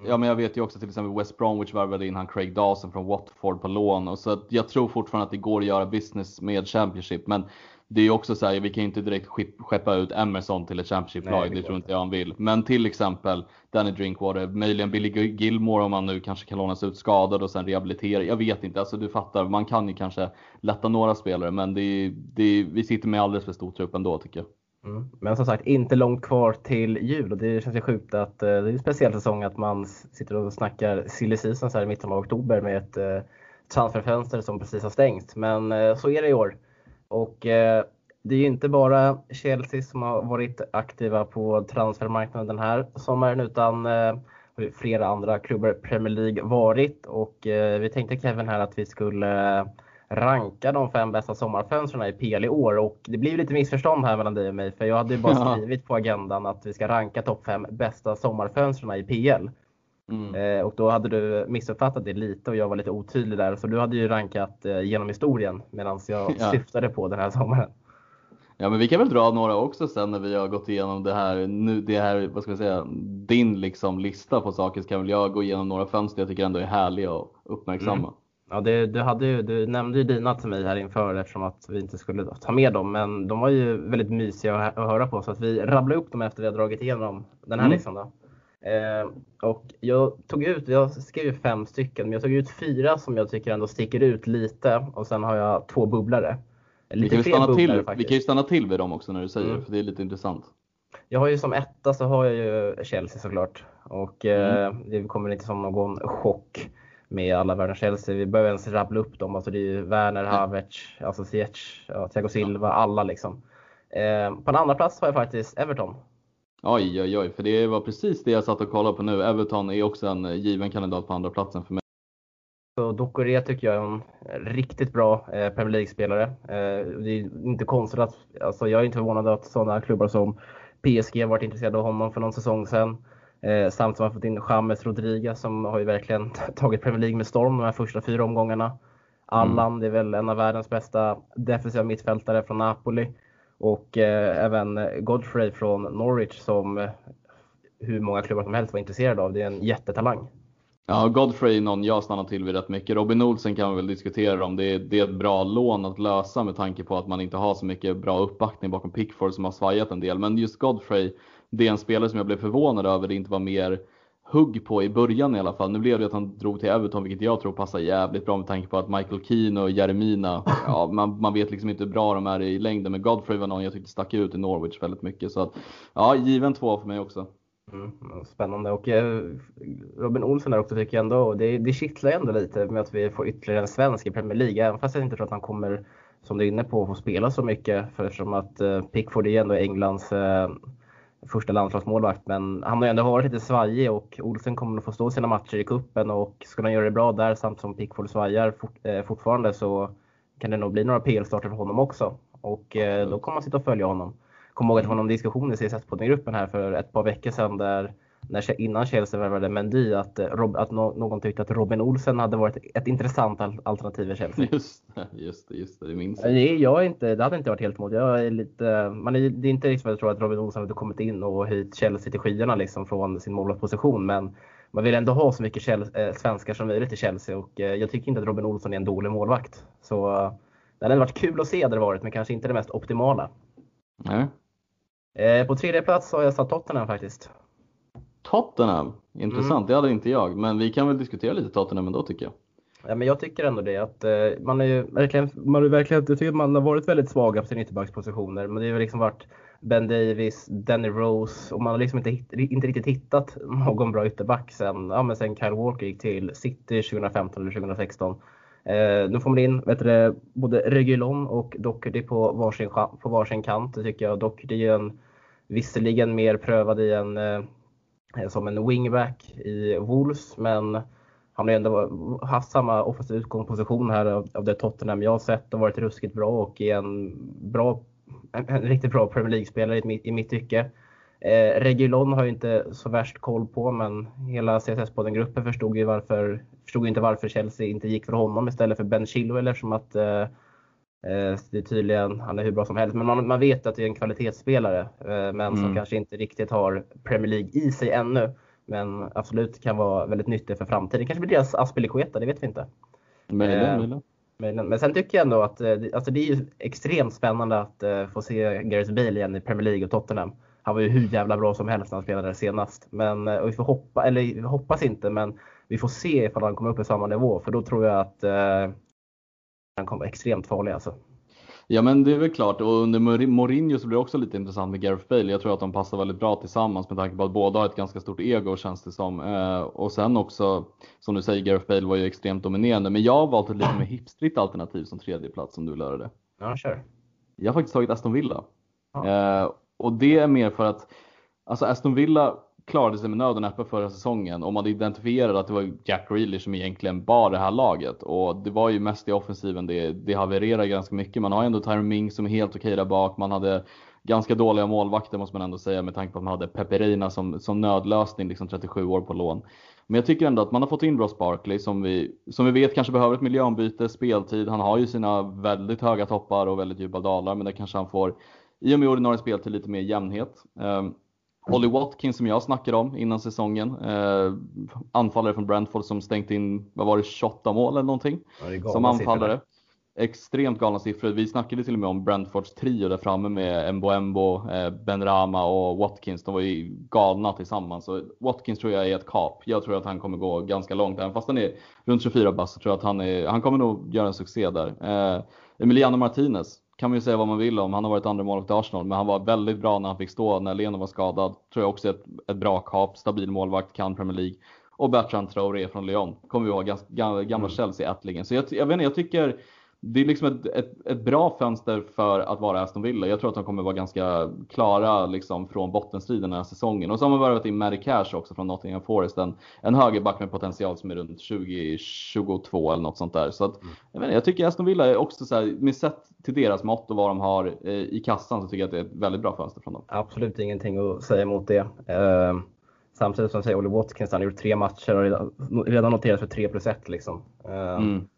Ja men jag vet ju också till exempel West Bromwich värvade in han Craig Dawson från Watford på lån. Och så jag tror fortfarande att det går att göra business med Championship. Men det är också så här, vi kan inte direkt skeppa ut Emerson till ett Championship-lag, det tror inte jag han vill. Men till exempel Danny Drinkwater, möjligen Billy Gilmore om han nu kanske kan lånas ut skadad och sen rehabilitera. Jag vet inte, alltså du fattar, man kan ju kanske lätta några spelare men det det vi sitter med alldeles för stor trupp ändå tycker jag. Mm. Men som sagt, inte långt kvar till jul och det känns ju sjukt att eh, det är en speciell säsong att man sitter och snackar silly season så här i mitten av oktober med ett eh, transferfönster som precis har stängt. Men eh, så är det i år. Och eh, det är ju inte bara Chelsea som har varit aktiva på transfermarknaden den här sommaren utan eh, flera andra klubbar i Premier League varit. Och eh, vi tänkte Kevin här att vi skulle ranka de fem bästa sommarfönstren i PL i år. Och det blir lite missförstånd här mellan dig och mig för jag hade ju bara skrivit på agendan att vi ska ranka topp fem bästa sommarfönstren i PL. Mm. Eh, och då hade du missuppfattat det lite och jag var lite otydlig där. Så du hade ju rankat eh, genom historien medan jag ja. syftade på den här sommaren. Ja men vi kan väl dra några också sen när vi har gått igenom det här, nu, det här vad ska jag säga, din liksom lista på saker så kan väl jag gå igenom några fönster jag tycker ändå är härliga och uppmärksamma. Mm. Ja, det, du, hade ju, du nämnde ju dina till mig här inför eftersom att vi inte skulle ta med dem. Men de var ju väldigt mysiga att, höra på så att vi rabblade upp dem efter vi har dragit igenom den här mm. listan. Då. Eh, och jag tog ut, jag skrev ju fem stycken, men jag tog ut fyra som jag tycker ändå sticker ut lite och sen har jag två bubblare. Lite vi, kan stanna till, vi kan ju stanna till vid dem också när du säger mm. för det är lite intressant. Jag har ju som etta så har jag ju Chelsea såklart och eh, mm. det kommer inte som någon chock med alla världens Chelsea. Vi behöver ens rabbla upp dem. Alltså det är ju Werner, Havertz, alltså Ziyech, ja, Thiago Silva, alla liksom. Eh, på en andra plats har jag faktiskt Everton. Oj, oj, oj, för det var precis det jag satt och kollade på nu. Everton är också en given kandidat på andra platsen för mig. Så Dokore tycker jag är en riktigt bra eh, Premier League-spelare. Eh, det är inte konstigt att, alltså jag är inte förvånad att sådana klubbar som PSG varit intresserade av honom för någon säsong sedan. Eh, samt som har fått in James Rodriguez som har ju verkligen tagit Premier League med storm de här första fyra omgångarna. Allan, mm. det är väl en av världens bästa defensiva mittfältare från Napoli. Och eh, även Godfrey från Norwich som eh, hur många klubbar som helst var intresserade av. Det är en jättetalang. Ja, Godfrey är någon jag stannar till vid rätt mycket. Robin Olsen kan man väl diskutera om. Det är, det är ett bra lån att lösa med tanke på att man inte har så mycket bra uppbackning bakom Pickford som har svajat en del. Men just Godfrey, det är en spelare som jag blev förvånad över det inte var mer hugg på i början i alla fall. Nu blev det att han drog till Everton, vilket jag tror passar jävligt bra med tanke på att Michael Keane och Jeremina, ja, man, man vet liksom inte hur bra de är i längden. Men Godfrey var någon jag tyckte stack ut i Norwich väldigt mycket. Så att, ja, given två för mig också. Mm, spännande. Och eh, Robin Olsen där också tycker jag ändå, det, det kittlar ändå lite med att vi får ytterligare en svensk i Premier League. Även fast jag inte tror att han kommer, som du är inne på, få spela så mycket. För eftersom att eh, Pickford är ändå Englands första landslagsmålvakt. Men han har ju ändå varit lite svajig och Olsen kommer att få stå sina matcher i kuppen och ska han göra det bra där samt som Pickford svajar fort, eh, fortfarande så kan det nog bli några PL-starter för honom också. Och eh, då kommer man sitta och följa honom. Kom ihåg att det var någon diskussion i CSS-gruppen här för ett par veckor sedan där när, innan Chelsea värvade Mendy att, eh, Rob, att no, någon tyckte att Robin Olsen hade varit ett intressant alternativ i Chelsea. Just det, just det, just det, det minns jag. Jag är inte, det hade inte varit helt emot. Jag är lite, man är, det är inte riktigt vad jag tror att Robin Olsen hade kommit in och höjt Chelsea till skyarna liksom från sin målvaktsposition. Men man vill ändå ha så mycket Chelsea, äh, svenskar som möjligt i Chelsea och äh, jag tycker inte att Robin Olsson är en dålig målvakt. Så det hade varit kul att se det varit, men kanske inte det mest optimala. Nej. På tredje plats har jag satt Tottenham faktiskt. Tottenham, intressant. Mm. Det hade inte jag. Men vi kan väl diskutera lite Tottenham ändå tycker jag. Ja, men jag tycker ändå det. Att, eh, man, är ju verkligen, man, är verkligen, jag tycker man har varit väldigt svaga på sina ytterbackspositioner. Men det har liksom varit Ben Davis, Danny Rose och man har liksom inte, inte riktigt hittat någon bra ytterback sen, ja, men sen Kyle Walker gick till City 2015 eller 2016. Eh, nu får man in vet du, både Regulon och Doherty på varsin, på varsin kant. Det tycker jag. Doherty är en, visserligen mer prövad i en Eh, Eh, som en wingback i Wolves, men han har ju ändå haft samma offensiv utgångsposition här av, det Tottenham jag har sett och varit ruskigt bra och är en, bra, en, en riktigt bra Premier League-spelare i, mitt, i mitt tycke. Eh, Regulon har jag inte så värst koll på, men hela CSS-podden-gruppen förstod ju varför, förstod inte varför Chelsea inte gick för honom istället för Ben Chilwell eftersom att Eh, det är tydligen, han är hur bra som helst, men man, man vet att det är en kvalitetsspelare. Eh, men mm. som kanske inte riktigt har Premier League i sig ännu. Men absolut kan vara väldigt nyttig för framtiden. kanske blir deras Aspelekueta, det vet vi inte. Möjligen, eh, Men sen tycker jag ändå att alltså det är extremt spännande att få se Gareth Bale igen i Premier League och Tottenham. Han var ju hur jävla bra som helst när han spelade senast. Men och vi får hoppa, eller vi hoppas inte, men vi får se ifall han kommer upp i samma nivå. För då tror jag att han kommer vara extremt farlig alltså. Ja men det är väl klart och under Mourinho så blir det också lite intressant med Gareth Bale. Jag tror att de passar väldigt bra tillsammans med tanke på att båda har ett ganska stort ego känns det som. Eh, och sen också, som du säger, Gareth Bale var ju extremt dominerande. Men jag har valt ett lite mer hipstrigt alternativ som tredje plats om du lär det. Ja, kör. Jag har faktiskt tagit Aston Villa. Ja. Eh, och det är mer för att, alltså Aston Villa klarade sig med nöd och näppe förra säsongen och man identifierade att det var Jack Grealish som egentligen bar det här laget. Och det var ju mest i offensiven det, det havererade ganska mycket. Man har ju ändå Tyron Ming som är helt okej där bak. Man hade ganska dåliga målvakter måste man ändå säga med tanke på att man hade Peperina som, som nödlösning, liksom 37 år på lån. Men jag tycker ändå att man har fått in Ross Barkley som vi, som vi vet kanske behöver ett miljöombyte, speltid. Han har ju sina väldigt höga toppar och väldigt djupa dalar men det kanske han får i och med ordinarie speltid lite mer jämnhet. Ehm, Olly Watkins som jag snackade om innan säsongen. Eh, anfallare från Brentford som stängt in, vad var det, 28 mål eller någonting? Ja, som anfallare. Siffror. Extremt galna siffror. Vi snackade till och med om Brentfords trio där framme med Mboembo, eh, Ben Rama och Watkins. De var ju galna tillsammans. Så Watkins tror jag är ett kap. Jag tror att han kommer gå ganska långt. Även fast han är runt 24 bast så tror jag att han, är, han kommer nog göra en succé där. Eh, Emiliano Martinez kan man ju säga vad man vill om. Han har varit andra målvakt i Arsenal, men han var väldigt bra när han fick stå när Leno var skadad. Tror jag också är ett, ett bra kap, stabil målvakt, kan Premier League. Och Bertrand Traoré från Lyon, kommer vi ihåg, gamla mm. Chelsea-ättlingen. Så jag, jag vet inte, jag tycker det är liksom ett, ett, ett, bra fönster för att vara Aston Villa. Jag tror att de kommer vara ganska klara liksom, från bottenstriden den här säsongen. Och så har man värvat in Mary Cash också från Nottingham Forest. En, en högerback med potential som är runt 2022 eller något sånt där. Så att, mm. jag, menar, jag tycker Aston Villa är också så här, med sett till deras mått och vad de har eh, i kassan så tycker jag att det är ett väldigt bra fönster från dem. Absolut ingenting att säga emot det. Eh, samtidigt som säger Olly Watkins, han har gjort tre matcher och redan, redan noterat för 3 plus 1 liksom. Eh, mm.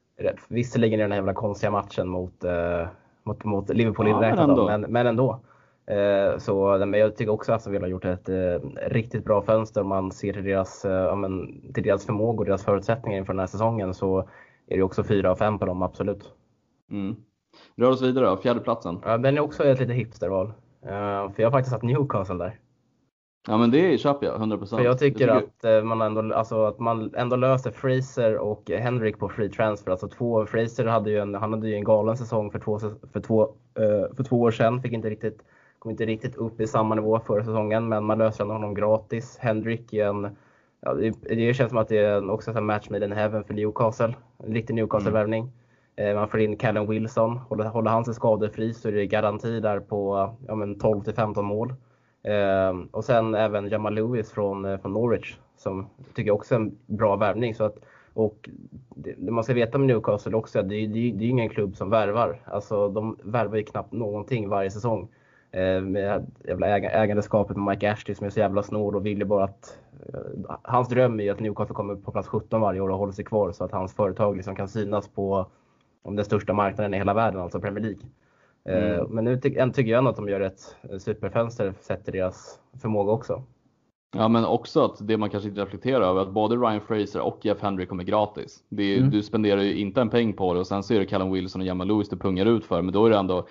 Visserligen i den här jävla konstiga matchen mot, eh, mot, mot Liverpool ja, men ändå. Men, men ändå. Eh, så, men jag tycker också att Aston Villa har gjort ett eh, riktigt bra fönster om man ser till deras, eh, men, till deras förmågor och deras förutsättningar inför den här säsongen så är det också 4 av 5 på dem, absolut. Mm. Rör oss vidare då, fjärdeplatsen. Ja, den är också ett lite hipsterval. Uh, för jag har faktiskt satt Newcastle där. Ja men det köper jag 100%. För jag tycker, jag tycker... att, man ändå, alltså, att man ändå löser Fraser och Henrik på free transfer. Alltså två, Fraser hade ju en, han hade ju en galen säsong för två, för två, uh, för två år sedan. Fick inte riktigt, kom inte riktigt upp i samma nivå förra säsongen men man löser honom gratis. Henrik är en, ja, det, det känns som att det är också en match made in heaven för Newcastle. En riktig Newcastle-värvning. Mm. Man får in Callum Wilson. Håller, håller han sig skadefri så är det garanti där på ja, 12 till 15 mål. Eh, och sen även Jamal Lewis från, eh, från Norwich som tycker jag också är en bra värvning. Så att, och det, det man ska veta med Newcastle också är att det, det, det är ingen klubb som värvar. Alltså de värvar ju knappt någonting varje säsong. Eh, med jävla ägandeskapet med Mike Ashley som är så jävla snål och vill ju bara att eh, hans dröm är ju att Newcastle kommer på plats 17 varje år och håller sig kvar så att hans företag liksom kan synas på om den största marknaden i hela världen, alltså Premier League. Eh, mm. Men nu ty tycker jag att de gör ett superfönster sett till deras förmåga också. Ja, men också att det man kanske inte reflekterar över att både Ryan Fraser och Jeff Hendry kommer gratis. Är, mm. Du spenderar ju inte en peng på det och sen så är det Callum Wilson och Jamal Lewis du pungar ut för. Men då är det ändå,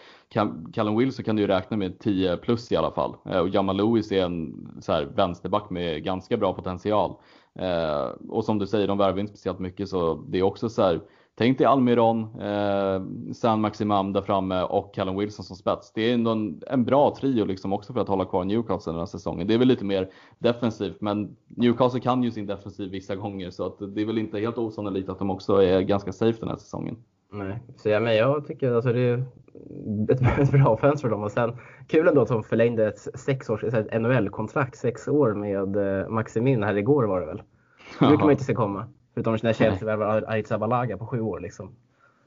Callum Wilson kan du ju räkna med 10 plus i alla fall. Eh, och Jamal Lewis är en så här, vänsterback med ganska bra potential. Eh, och som du säger, de värvar inte speciellt mycket så det är också så här, Tänk dig Almiron, eh, San Maximam där framme och Callum Wilson som spets. Det är ändå en, en bra trio liksom också för att hålla kvar Newcastle den här säsongen. Det är väl lite mer defensivt, men Newcastle kan ju sin defensiv vissa gånger så att det är väl inte helt osannolikt att de också är ganska safe den här säsongen. Nej, så men jag tycker alltså det är ett, bra fönster för dem. Och sen kul ändå att de förlängde ett ett NHL-kontrakt, sex år med eh, Maximin här igår var det väl. Det brukar man inte se komma. Förutom när Chelsea värvar Arrizabalaga på sju år. Liksom.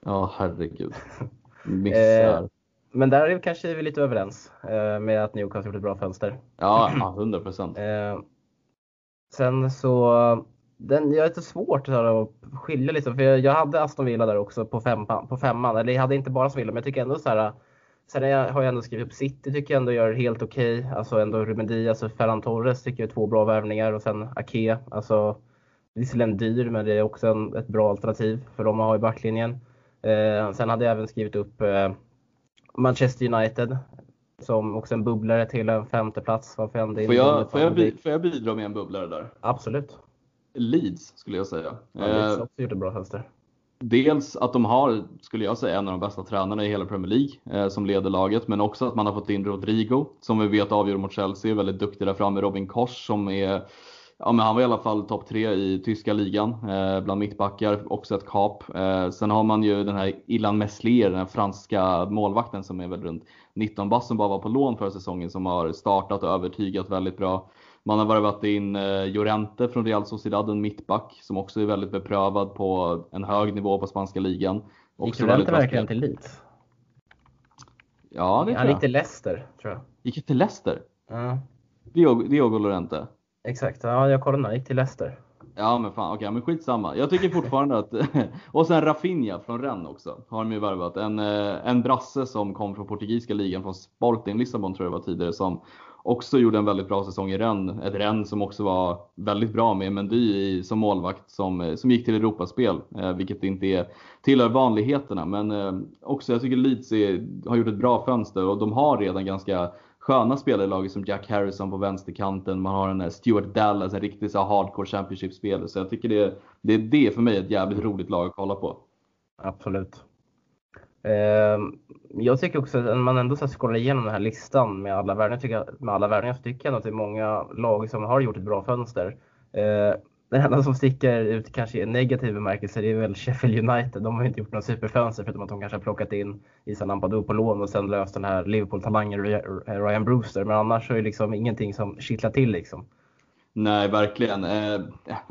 Ja, herregud. Missar. Eh, men där är vi kanske lite överens eh, med att Newcastle gjort ett bra fönster. Ja, 100 procent. Eh, sen så, den, jag är lite svårt att skilja liksom, för jag, jag, hade Aston Villa där också på, femman, på femman. Eller jag hade inte bara Aston Villa, men jag tycker ändå så här. Sen jag, har jag ändå skrivit upp City, tycker jag ändå gör helt okej. Okay. Alltså ändå Ruben Diaz Ferran Torres tycker jag är två bra värvningar och sen Ake. Alltså visserligen dyr, men det är också en, ett bra alternativ för dem att ha i backlinjen. Eh, sen hade jag även skrivit upp eh, Manchester United som också en bubblare till en femte plats. Varför jag får, jag, får, jag, får jag bidra med en bubblare där? Absolut. Leeds skulle jag säga. Ja, Leeds har också gjort ett bra fönster. Dels att de har, skulle jag säga, en av de bästa tränarna i hela Premier League eh, som leder laget, men också att man har fått in Rodrigo som vi vet avgör mot Chelsea, väldigt duktig där framme. Robin Kors som är Ja, men han var i alla fall topp tre i tyska ligan eh, bland mittbackar, också ett kap. Eh, sen har man ju den här Ilan Meslier, den franska målvakten som är väl runt 19 bast som bara var på lån förra säsongen som har startat och övertygat väldigt bra. Man har varit in eh, Llorente från Real Sociedad, en mittback som också är väldigt beprövad på en hög nivå på spanska ligan. Gick Llorente verkligen till Leeds? Ja, det Han gick till Leicester, tror jag. Gick till Leicester? Ja. Diogo, Diogo Llorente? Exakt, ja, jag kollade när han gick till Leicester. Ja men fan, okej, okay, men skitsamma. Jag tycker fortfarande att... och sen Rafinha från Rennes också, har de ju värvat. En, eh, en brasse som kom från portugisiska ligan, från Sporting Lissabon tror jag det var tidigare, som också gjorde en väldigt bra säsong i Rennes. Ett Rennes som också var väldigt bra med Mendy som målvakt som, eh, som gick till Europaspel, eh, vilket inte är, tillhör vanligheterna. Men också, jag tycker Leeds är, har gjort ett bra fönster och de har redan ganska sköna spelare i laget som Jack Harrison på vänsterkanten. Man har den där Stuart Dallas, en riktig så hardcore Championship-spelare. Så jag tycker det, det, det är för mig ett jävligt roligt lag att kolla på. Absolut. Ehm, jag tycker också att när man ändå ska kolla igenom den här listan med alla värvningar, med alla värvningar så tycker jag att det är många lag som har gjort ett bra fönster. Ehm, den enda som sticker ut kanske i negativ bemärkelse det är väl Sheffield United. De har inte gjort några superfönster förutom att de kanske har plockat in Isan Ampadu på lån och sen löst den här Liverpool-talangen Ryan Brewster. Men annars är det liksom ingenting som kittlar till liksom. Nej, verkligen. Eh,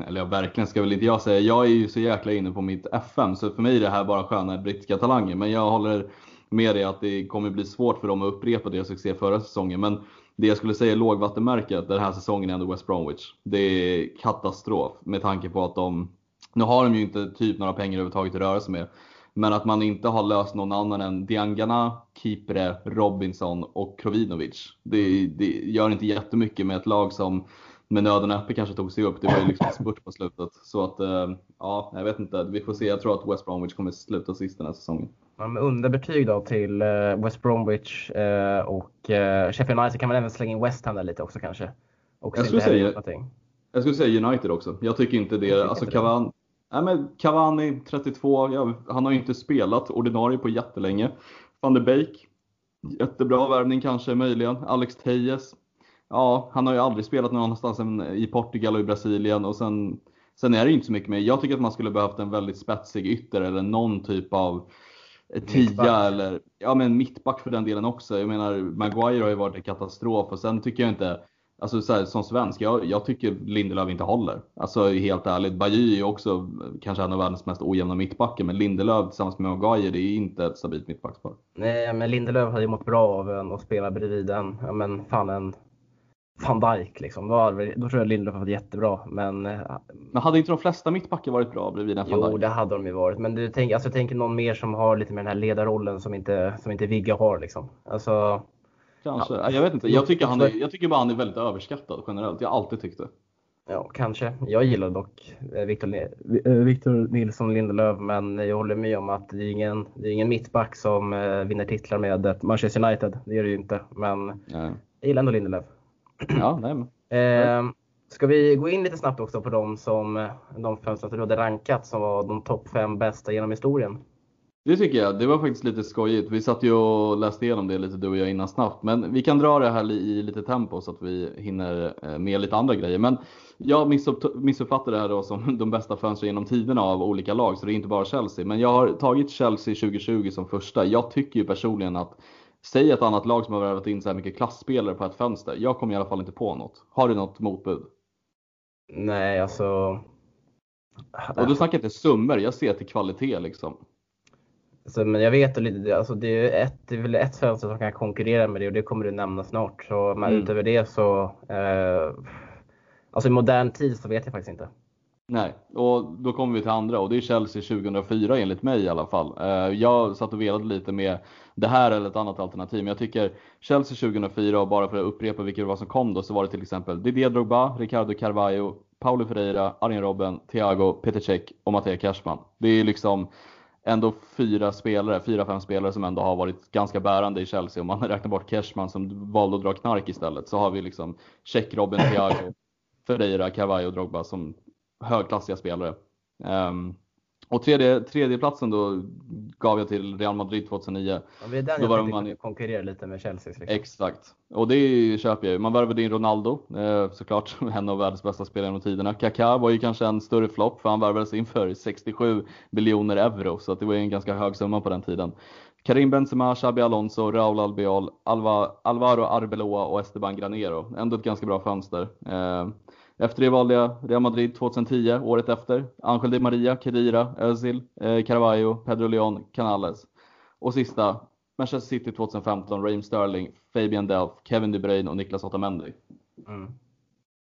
eller ja, verkligen ska väl inte jag säga. Jag är ju så jäkla inne på mitt FM, så för mig är det här bara sköna brittiska talanger. Men jag håller med dig att det kommer bli svårt för dem att upprepa deras succé förra säsongen. Men det jag skulle säga är lågvattenmärket den här säsongen är ändå West Bromwich. Det är katastrof med tanke på att de, nu har de ju inte typ några pengar överhuvudtaget att röra sig med. Men att man inte har löst någon annan än Diangana, Kipre, Robinson och Krovinovic. Det, det gör inte jättemycket med ett lag som med nöden och näppe kanske tog sig upp. Det var ju liksom spurt på slutet. Så att, eh, ja, jag vet inte. Vi får se. Jag tror att West Bromwich kommer sluta sist den här säsongen. Ja, med underbetyg då till eh, West Bromwich eh, och Sheffield United kan man även slänga in West Ham där lite också kanske. Också jag, skulle säga, jag skulle säga United också. Jag tycker inte det. Tycker alltså, Cavani, nej, men Cavani, 32, ja, han har ju inte spelat ordinarie på jättelänge. Van de Beek, jättebra värvning kanske möjligen. Alex Tejes, ja, han har ju aldrig spelat någon annanstans än i Portugal och i Brasilien och sen, sen är det inte så mycket mer. Jag tycker att man skulle behövt en väldigt spetsig ytter eller någon typ av tia mittback. eller ja men mittback för den delen också. Jag menar Maguire har ju varit en katastrof och sen tycker jag inte Alltså så här, som svensk, jag, jag tycker Lindelöf inte håller. Alltså helt ärligt, Bajy är ju också kanske en av världens mest ojämna mittbackar, men Lindelöf tillsammans med Maguire, det är inte ett stabilt mittbackspar. Nej, men Lindelöf hade ju mått bra av att spela bredvid en, ja men fan en van Dijk liksom. Då, då tror jag Lindelöf varit jättebra. Men, eh, men hade inte de flesta mittbackar varit bra bredvid en van Dijk? Jo, det hade de ju varit. Men du tänk, alltså, jag tänker någon mer som har lite mer den här ledarrollen som inte, som inte Vigga har. Liksom. Alltså, Kanske. Ja. Jag vet inte. Jag tycker, han är, jag tycker bara han är väldigt överskattad generellt. Jag har alltid tyckt det. Ja, kanske. Jag gillar dock eh, Victor, eh, Victor Nilsson Lindelöf, men jag håller med om att det är ingen, det är ingen mittback som vinner titlar med Manchester United. Det är det ju inte. Men nej. jag gillar ändå Lindelöf. Ja, nej, men. Eh, ska vi gå in lite snabbt också på de, som, de fem som du hade rankat som var de topp fem bästa genom historien? Det tycker jag. Det var faktiskt lite skojigt. Vi satt ju och läste igenom det lite du och jag innan snabbt. Men vi kan dra det här i lite tempo så att vi hinner eh, med lite andra grejer. Men jag missuppfattar det här då som de bästa fönstren genom tiderna av olika lag, så det är inte bara Chelsea. Men jag har tagit Chelsea 2020 som första. Jag tycker ju personligen att Säg ett annat lag som har värvat in så här mycket klassspelare på ett fönster. Jag kommer i alla fall inte på något. Har du något motbud? Nej, alltså. Och du snackar inte summor, jag ser till kvalitet liksom. Alltså, men jag vet alltså det, är ett, det är väl ett fönster som kan konkurrera med det och det kommer du nämna snart. Så, men mm. utöver det så, eh, alltså i modern tid så vet jag faktiskt inte. Nej, och då kommer vi till andra och det är Chelsea 2004 enligt mig i alla fall. Eh, jag satt och velade lite med det här eller ett annat alternativ, men jag tycker Chelsea 2004 och bara för att upprepa vilka det var som kom då så var det till exempel Didier Drogba, Ricardo Carvalho, Paulo Ferreira, Arjen Robben, Thiago, Peter Cech och Mattia Cashman. Det är liksom ändå fyra spelare, fyra, fem spelare som ändå har varit ganska bärande i Chelsea. Om man räknar bort Cashman som valde att dra knark istället så har vi liksom Cech, Robben, Thiago, Ferreira, Carvalho och Drogba som högklassiga spelare. Um, och tredje, tredje platsen då gav jag till Real Madrid 2009. Ja, det är den då jag man... konkurrera lite med Chelsea. Liksom. Exakt. Och det köper jag ju. Man värvade in Ronaldo, eh, såklart en av världens bästa spelare genom tiderna. Kaká var ju kanske en större flopp för han värvades in för 67 miljoner euro, så det var ju en ganska hög summa på den tiden. Karim Benzema, Xabi Alonso, Raúl Albiol, Alva, Alvaro Arbeloa och Esteban Granero. Ändå ett ganska bra fönster. Eh, efter det valde jag Real Madrid 2010, året efter. Angel Di Maria, Kedira, Özil, eh, Carvalho, Pedro Leon, Canales. Och sista, Manchester City 2015, Raheem Sterling, Fabian Delph, Kevin De Bruyne och Niklas Otamendi. Mm.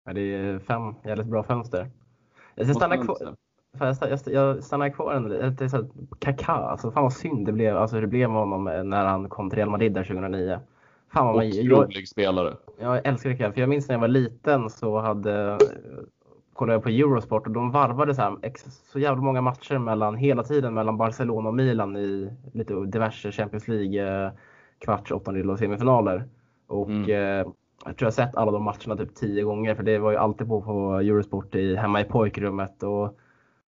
Ja, det är fem jävligt bra fönster. Jag ska stanna kvar. Jag, stannar kvar en Kaká, alltså fan vad synd det blev, alltså det blev med honom när han kom till Real Madrid där 2009. Vad man, Otrolig spelare. Jag älskar det för jag minns när jag var liten så hade kollade jag på Eurosport och de varvade så, här, så jävla många matcher mellan, hela tiden mellan Barcelona och Milan i lite diverse Champions League eh, kvarts, åttondel och semifinaler. Och mm. eh, jag tror jag sett alla de matcherna typ tio gånger för det var ju alltid på, på Eurosport i, hemma i pojkrummet. Och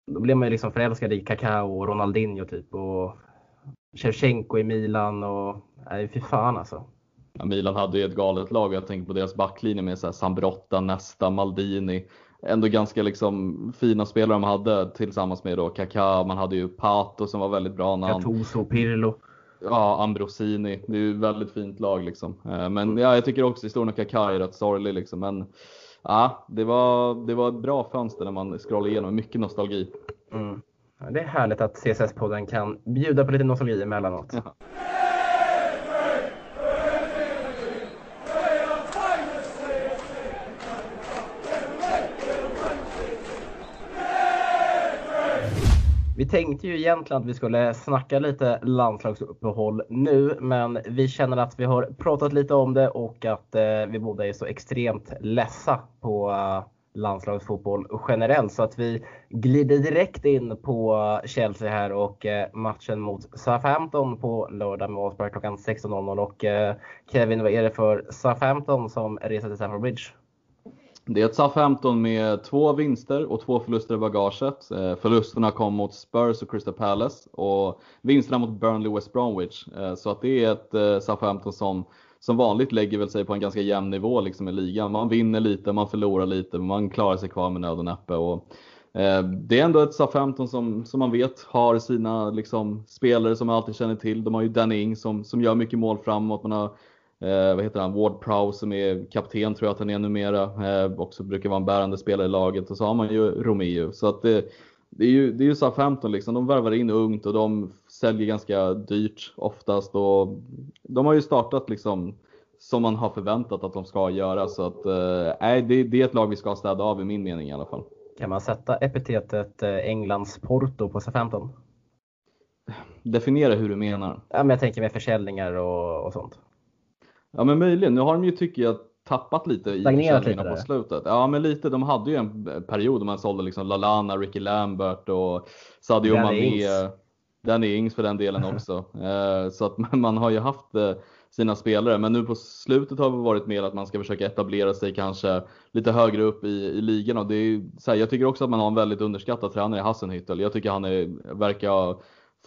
då blev man ju liksom förälskad i Kaká och Ronaldinho typ och Shevchenko i Milan och nej fy fan alltså. Ja, Milan hade ju ett galet lag. Jag tänker på deras backlinje med så här Sambrotta, Nesta, Maldini. Ändå ganska liksom fina spelare de hade tillsammans med då Kaká. Man hade ju Pato som var väldigt bra. När Gattuso, Pirlo. Ja, Ambrosini. Det är ju ett väldigt fint lag liksom. Eh, men ja, jag tycker också historien av Kaká är rätt sorglig liksom. Men ja, det var, det var ett bra fönster när man scrollade igenom. Mycket nostalgi. Mm. Ja, det är härligt att CSS-podden kan bjuda på lite nostalgi emellanåt. Ja. Vi tänkte ju egentligen att vi skulle snacka lite landslagsuppehåll nu, men vi känner att vi har pratat lite om det och att eh, vi båda är så extremt ledsa på eh, landslagsfotboll generellt så att vi glider direkt in på eh, Chelsea här och eh, matchen mot Southampton på lördag med avspark klockan 16.00 och eh, Kevin, vad är det för Southampton som reser till Stamford Bridge? Det är ett SAF-15 med två vinster och två förluster i bagaget. Eh, förlusterna kom mot Spurs och Crystal Palace och vinsterna mot Burnley och West Bromwich. Eh, så att det är ett eh, SAF-15 som som vanligt lägger väl sig på en ganska jämn nivå liksom i ligan. Man vinner lite, man förlorar lite, men man klarar sig kvar med nöd och näppe. Och, Eh, det är ändå ett SA-15 som, som man vet har sina liksom, spelare som man alltid känner till. De har ju Danny Ing som, som gör mycket mål framåt. Man har eh, vad heter han? Ward Prowse som är kapten tror jag att han är numera. Eh, också brukar vara en bärande spelare i laget. Och så har man ju Romeo. Så att det, det är ju, det är ju SA-15 liksom. De värvar in ungt och de säljer ganska dyrt oftast. Och de har ju startat liksom som man har förväntat att de ska göra. Så att, eh, det, det är ett lag vi ska städa av i min mening i alla fall. Kan man sätta epitetet eh, Englands Porto på SA-15? Definiera hur du menar. Ja, men jag tänker med försäljningar och, och sånt. Ja men möjligen. Nu har de ju tycker jag tappat lite i försäljningarna på slutet. Ja men lite. De hade ju en period där man sålde liksom Lalana, Ricky Lambert och Sadio Mané. Danny Ings för den delen också. Eh, så att man har ju haft eh, sina spelare. Men nu på slutet har det varit mer att man ska försöka etablera sig kanske lite högre upp i, i ligan. Och det är, så här, jag tycker också att man har en väldigt underskattad tränare i Hassenhüttel. Jag tycker han är, verkar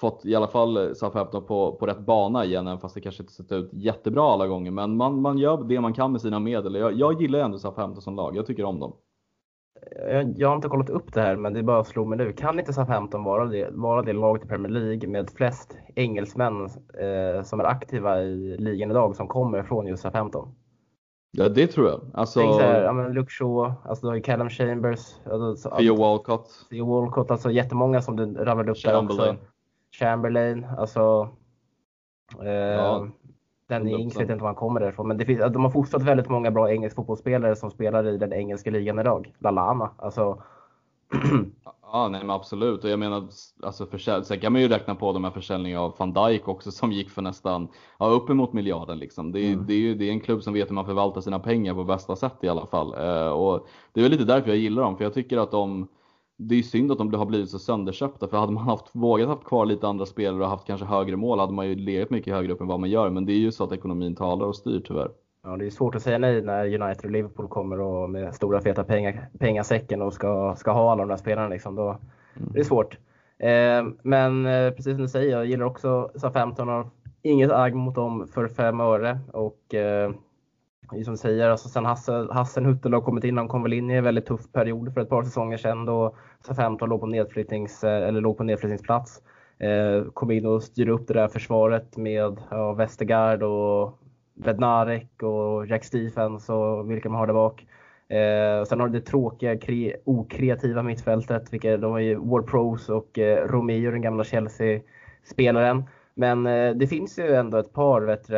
fått i alla fall Southampton på, på rätt bana igen, även fast det kanske inte sett ut jättebra alla gånger. Men man, man gör det man kan med sina medel. Jag, jag gillar ändå Southampton som lag. Jag tycker om dem. Jag, jag har inte kollat upp det här, men det bara slog mig nu. Kan inte Southampton vara det, vara det laget i Premier League med flest engelsmän eh, som är aktiva i ligan idag som kommer från just Southampton? Ja, det tror jag. Alltså... Tänk så här, ja, men Luke Shaw, alltså, du har ju Callum Chambers, alltså, Theo Walcott. Theo Walcott, alltså jättemånga som du rabblade upp där också. Chamberlain, alltså. Eh, ja, den är Ings vet inte var han kommer ifrån, men det finns, de har fostrat väldigt många bra engelska fotbollsspelare som spelar i den engelska ligan idag. Lalana, alltså. Ja, nej men absolut. Och jag menar, alltså försäl... sen kan man ju räkna på de här försäljningarna av van Dijk också som gick för nästan, ja uppemot miljarden liksom. Det är, mm. det är ju det är en klubb som vet hur man förvaltar sina pengar på bästa sätt i alla fall. Eh, och det är väl lite därför jag gillar dem, för jag tycker att de det är synd att de har blivit så sönderköpta för hade man haft, vågat haft kvar lite andra spelare och haft kanske högre mål hade man ju legat mycket högre upp än vad man gör. Men det är ju så att ekonomin talar och styr tyvärr. Ja, det är svårt att säga nej när United och Liverpool kommer och med stora feta pengar, pengasäcken och ska, ska ha alla de där spelarna. Liksom. Då, mm. Det är svårt. Eh, men eh, precis som du säger, jag gillar också SA-15 och inget agg mot dem för fem öre. Och, eh, som säger, alltså sen Hassen, Hassenhuttel har kommit in, han kom väl in i en väldigt tuff period för ett par säsonger sedan då SA-15 låg på, nedflyttnings, eh, eller låg på nedflyttningsplats. Eh, kom in och styrde upp det där försvaret med ja, Westergaard och Bednarek och Jack Stephens och vilka man har där bak. Eh, sen har du det tråkiga, kre, okreativa mittfältet, vilka, de har ju Ward Pros och eh, Romeo, den gamla Chelsea-spelaren. Men eh, det finns ju ändå ett par vet du,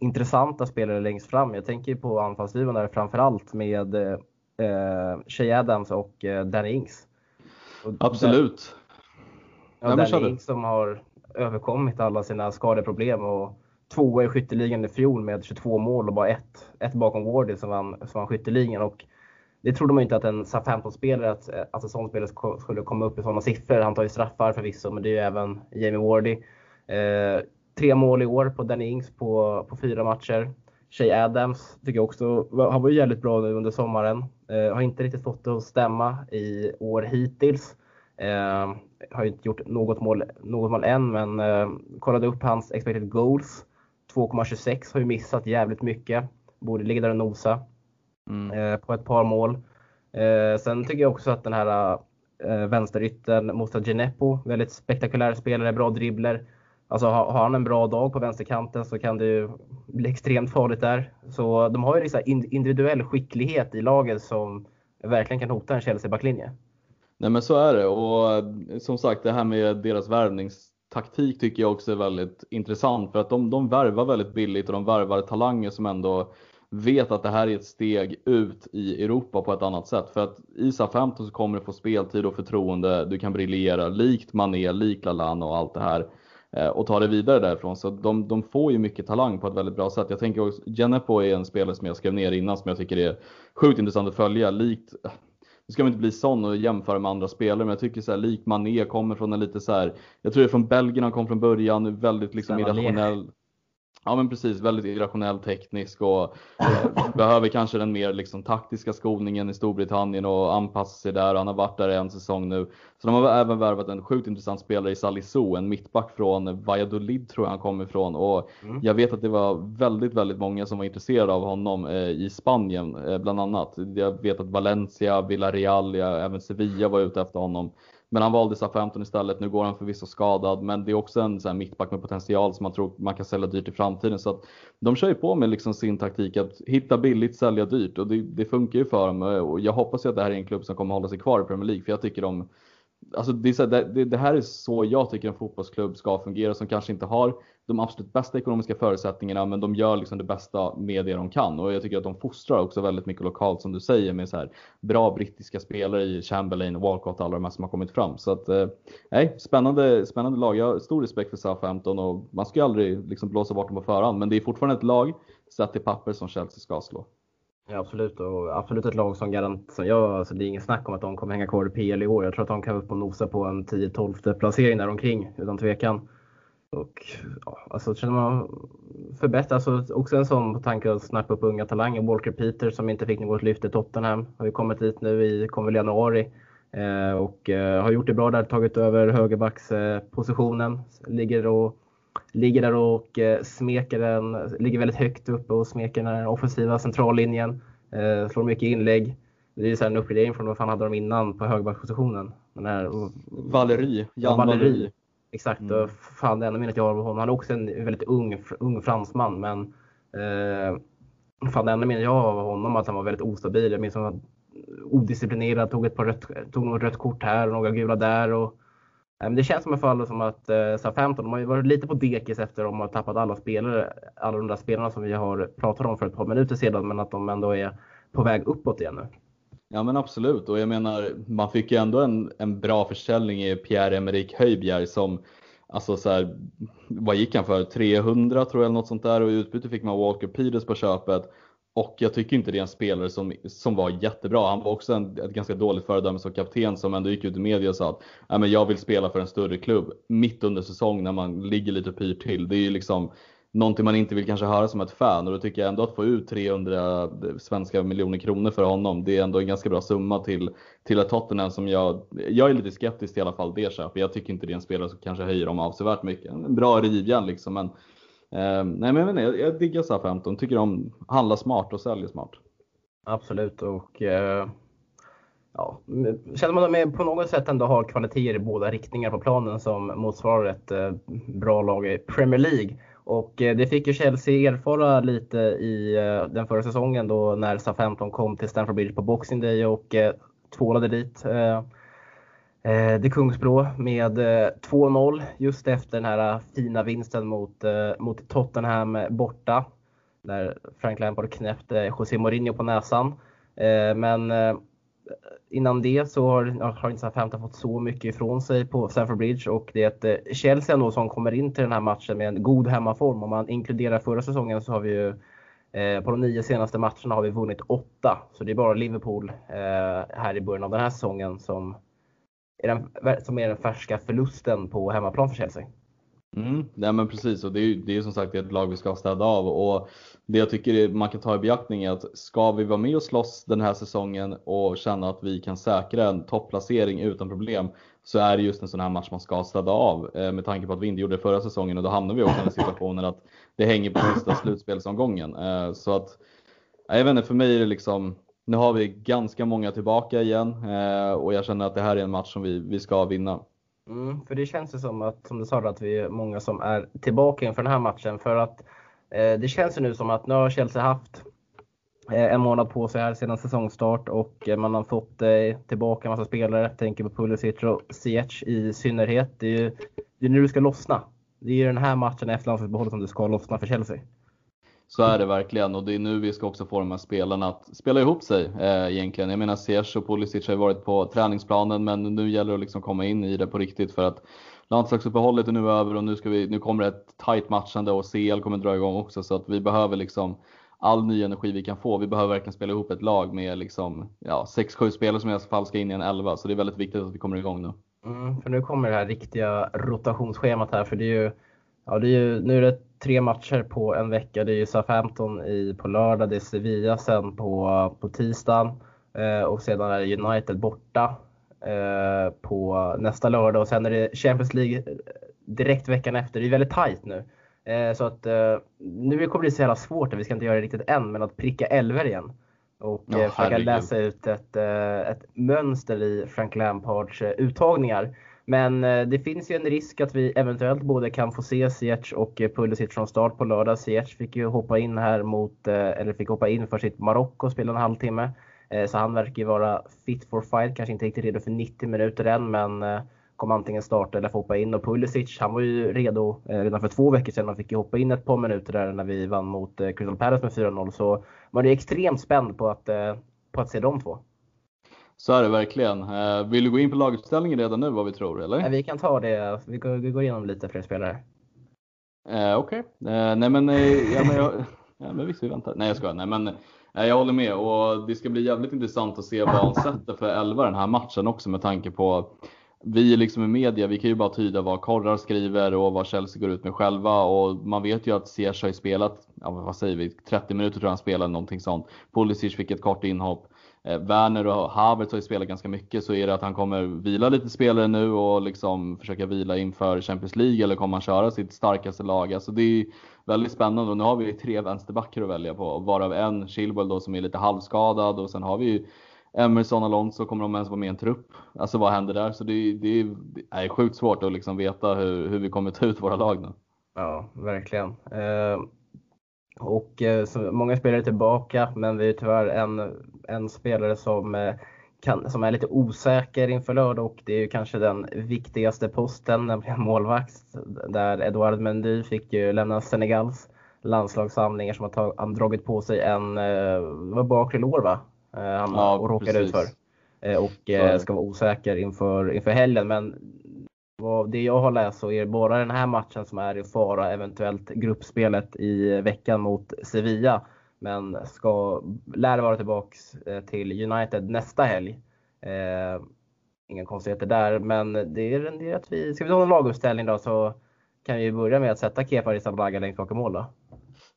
intressanta spelare längst fram. Jag tänker på anfallsduon där framförallt med eh, Shea Adams och eh, Danny Ings. Och Absolut. Där, ja, Danny Ings som har överkommit alla sina skadeproblem och tvåa i skytteligan i fjol med 22 mål och bara ett, ett bakom Wardy som vann, som vann skytteligan. Och det trodde man inte att en SA-15-spelare, att, att en sån spelare skulle komma upp i sådana siffror. Han tar ju straffar förvisso, men det är ju även Jamie Wardy. Eh, tre mål i år på Danny Ings på, på fyra matcher. Shay Adams tycker jag också, han var ju jävligt bra nu under sommaren. Eh, har inte riktigt fått det att stämma i år hittills. Eh, har inte gjort något mål, något mål än, men eh, kollade upp hans expected goals. 2,26 har ju missat jävligt mycket. Borde ligga där och nosa mm. eh, på ett par mål. Eh, sen tycker jag också att den här eh, vänsteryttern Moussa Genepo, väldigt spektakulär spelare, bra dribbler. Alltså har, har han en bra dag på vänsterkanten så kan det ju bli extremt farligt där. Så de har ju liksom individuell skicklighet i laget som verkligen kan hota en Chelsea-backlinje. Nej men så är det och eh, som sagt det här med deras värvningstaktik tycker jag också är väldigt intressant för att de, de värvar väldigt billigt och de värvar talanger som ändå vet att det här är ett steg ut i Europa på ett annat sätt. För att i SA-15 så kommer du få speltid och förtroende, du kan briljera likt Mané, likt Lallana och allt det här. Eh, och ta det vidare därifrån. Så de, de får ju mycket talang på ett väldigt bra sätt. Jag tänker också, Genepo är en spelare som jag skrev ner innan som jag tycker är sjukt intressant att följa. Likt, nu ska man inte bli sån och jämföra med andra spelare, men jag tycker så här, likt Mané kommer från en lite så här, jag tror det är från Belgien han kom från början, väldigt liksom irrationell. Ja men precis, väldigt irrationell teknisk och eh, behöver kanske den mer liksom, taktiska skolningen i Storbritannien och anpassa sig där. Han har varit där en säsong nu. Så de har även värvat en sjukt intressant spelare i Salisu, en mittback från Valladolid tror jag han kommer ifrån. Och mm. jag vet att det var väldigt, väldigt många som var intresserade av honom eh, i Spanien eh, bland annat. Jag vet att Valencia, Villarreal, ja, även Sevilla var ute efter honom. Men han valde SA-15 istället. Nu går han förvisso skadad, men det är också en så här mittback med potential som man tror man kan sälja dyrt i framtiden. Så att de kör ju på med liksom sin taktik att hitta billigt, sälja dyrt och det, det funkar ju för dem. Och jag hoppas ju att det här är en klubb som kommer hålla sig kvar i Premier League, för jag tycker de Alltså det, här, det, det, här är så jag tycker en fotbollsklubb ska fungera som kanske inte har de absolut bästa ekonomiska förutsättningarna men de gör liksom det bästa med det de kan. Och jag tycker att de fostrar också väldigt mycket lokalt som du säger med så här bra brittiska spelare i Chamberlain, Walcott och alla de här som har kommit fram. Så att, eh, spännande, spännande lag. Jag har stor respekt för Southampton och man ska ju aldrig liksom blåsa bort dem på förhand. Men det är fortfarande ett lag sett i papper som Chelsea ska slå. Ja, absolut, och absolut ett lag som garant, som jag, alltså det är ingen snack om att de kommer hänga kvar i PL i år. Jag tror att de kan upp och nosa på en 10-12 placering där omkring utan tvekan. Och ja, alltså känner man förbättra, alltså också en sån tanke att snappa upp unga talanger. Walker Peter som inte fick något lyft i Tottenham har ju kommit dit nu i, kom väl januari. Eh, och eh, har gjort det bra där, tagit över högerbackspositionen. Eh, ligger, och, ligger där och eh, smeker den, ligger väldigt högt uppe och smeker den offensiva centrallinjen. Eh, slår mycket inlägg. Det är så en uppgradering från vad fan hade de innan på högerbackspositionen? Den här, Jan Valery. Exakt, mm. och fan det enda minnet jag har av honom. Han är också en väldigt ung, ung fransman men eh, fan det enda minnet jag har av honom att han var väldigt ostabil. Jag minns att han var odisciplinerad, tog ett par rött, tog något rött kort här och några gula där. Och, Eh, det känns som i fall som att eh, SA-15, de har ju varit lite på dekis efter att de har tappat alla spelare, alla de där spelarna som vi har pratat om för ett par minuter sedan, men att de ändå är på väg uppåt igen nu. Ja men absolut och jag menar man fick ju ändå en, en bra försäljning i Pierre-Emerick Höjbjerg som Alltså så här, vad gick han för? 300 tror jag eller något sånt där och i utbyte fick man Walker Peters på köpet. Och jag tycker inte det är en spelare som, som var jättebra. Han var också en, ett ganska dåligt föredöme som kapten som ändå gick ut i media och sa att Nej, men jag vill spela för en större klubb mitt under säsong när man ligger lite pyrt pyr till. Det är ju liksom någonting man inte vill kanske höra som ett fan och då tycker jag ändå att få ut 300 svenska miljoner kronor för honom. Det är ändå en ganska bra summa till, till ett Tottenham som jag, jag är lite skeptisk till i alla fall det köpet. Jag tycker inte det är en spelare som kanske höjer dem avsevärt mycket. En bra rivjärn liksom men eh, nej men jag, jag, jag diggar SA-15, tycker de handlar smart och säljer smart. Absolut och eh, ja, känner man att de på något sätt ändå har kvaliteter i båda riktningar på planen som motsvarar ett eh, bra lag i Premier League. Och eh, det fick ju Chelsea erfara lite i eh, den förra säsongen då när SA-15 kom till Stamford Bridge på Boxing Day och eh, tvålade dit ehm, Eh, det Kungsblå med eh, 2-0 just efter den här eh, fina vinsten mot, mot Tottenham borta. Där Frank Lampard knäppte José Mourinho på näsan. Men innan det så har, har inte Southampton fått så mycket ifrån sig på Stamford Bridge och det är ett eh, Chelsea ändå som kommer in till den här matchen med en god hemmaform. Om man inkluderar förra säsongen så har vi ju eh, på de nio senaste matcherna har vi vunnit åtta. Så det är bara Liverpool eh, här i början av den här säsongen som är den, som är den färska förlusten på hemmaplan för Chelsea. Mm, nej men precis och det är ju det är som sagt ett lag vi ska städa av och det jag tycker man kan ta i beaktning är att ska vi vara med och slåss den här säsongen och känna att vi kan säkra en topplacering utan problem så är det just en sån här match man ska städa av eh, med tanke på att vi inte gjorde det förra säsongen och då hamnar vi också i den situationen att det hänger på sista slutspelsomgången. Eh, så att, jag vet inte, för mig är det liksom nu har vi ganska många tillbaka igen eh, och jag känner att det här är en match som vi, vi ska vinna. Mm, för det känns ju som att, som du sa, att vi är många som är tillbaka inför den här matchen. För att eh, det känns ju nu som att nu har Chelsea haft eh, en månad på sig här sedan säsongstart och eh, man har fått eh, tillbaka en massa spelare. Jag tänker på Pulisic och Ziyech i synnerhet. Det är ju det är nu det ska lossna. Det är ju den här matchen efter landslagsuppehållet som det ska lossna för Chelsea. Så är det verkligen och det är nu vi ska också få de här spelarna att spela ihop sig eh, egentligen. Jag menar Ziyech och Pulisic har ju varit på träningsplanen men nu gäller det att liksom komma in i det på riktigt för att landslagsuppehållet är nu över och nu, ska vi, nu kommer det ett tight matchande och CL kommer dra igång också så att vi behöver liksom all ny energi vi kan få. Vi behöver verkligen spela ihop ett lag med liksom, ja, 6-7 spelare som i alla fall ska in i en 11 så det är väldigt viktigt att vi kommer igång nu. Mm, för nu kommer det här riktiga rotationsschemat här för det är ju, ja, det är ju nu är det tre matcher på en vecka. Det är ju Southampton i, på lördag, det är Sevilla sen på, på tisdagen eh, och sedan är det United borta eh, på nästa lördag och sen är det Champions League direkt veckan efter. Det är väldigt tajt nu. Eh, så att eh, nu kommer det bli så jävla svårt, vi ska inte göra det riktigt än, men att pricka elver igen. Och oh, försöka herregud. läsa ut ett, ett mönster i Frank Lampards uttagningar. Men eh, det finns ju en risk att vi eventuellt både kan få se Ziyech och eh, Pulisic från start på lördag. Ziyech fick ju hoppa in här mot, eh, eller fick hoppa in för sitt Marocko och spela en halvtimme. Så han verkar ju vara fit for fight, kanske inte riktigt redo för 90 minuter än men kommer antingen starta eller få hoppa in. Och Pulisic, han var ju redo redan för två veckor sedan. Han fick ju hoppa in ett par minuter där när vi vann mot Crystal Palace med 4-0. Så man är ju extremt spänd på att, på att se de två. Så är det verkligen. Vill du gå in på laguppställningen redan nu vad vi tror eller? Vi kan ta det. Vi går, vi går igenom lite fler spelare. Eh, Okej. Okay. Eh, nej men, ja, men, jag, ja, men visst vi väntar. Nej jag skojar. Nej men jag håller med och det ska bli jävligt intressant att se vad han sätter för elva den här matchen också med tanke på vi liksom i media, vi kan ju bara tyda vad Korrar skriver och vad Chelsea går ut med själva och man vet ju att Ziyech har spelat, ja, vad säger vi, 30 minuter tror jag han spelade någonting sånt. Pulisic fick ett kort inhopp. Eh, Werner och Havertz har ju spelat ganska mycket så är det att han kommer vila lite spelare nu och liksom försöka vila inför Champions League eller kommer han köra sitt starkaste lag? Alltså det är väldigt spännande och nu har vi tre vänsterbackar att välja på varav en Chilwell då som är lite halvskadad och sen har vi ju Emerson Alonso, kommer de ens vara med i en trupp? Alltså vad händer där? Så det, det, det är sjukt svårt att liksom veta hur, hur vi kommer ta ut våra lag nu. Ja, verkligen. Eh, och eh, många spelare är tillbaka, men vi är tyvärr en, en spelare som, eh, kan, som är lite osäker inför lördag och det är ju kanske den viktigaste posten, nämligen målvakt. Där Edouard Mendy fick ju lämna Senegals landslagssamlingar som har, tag, har dragit på sig en, eh, vad bakre lår va? Han ja, råkade ut för. Och ska vara osäker inför, inför helgen. Men vad det jag har läst så är det bara den här matchen som är i fara, eventuellt gruppspelet i veckan mot Sevilla. Men ska, lär vara tillbaks till United nästa helg. Eh, inga konstigheter där, men det är att vi, ska vi ta en laguppställning då så kan vi börja med att sätta Kepa Arrizabalaga längst bak i mål då.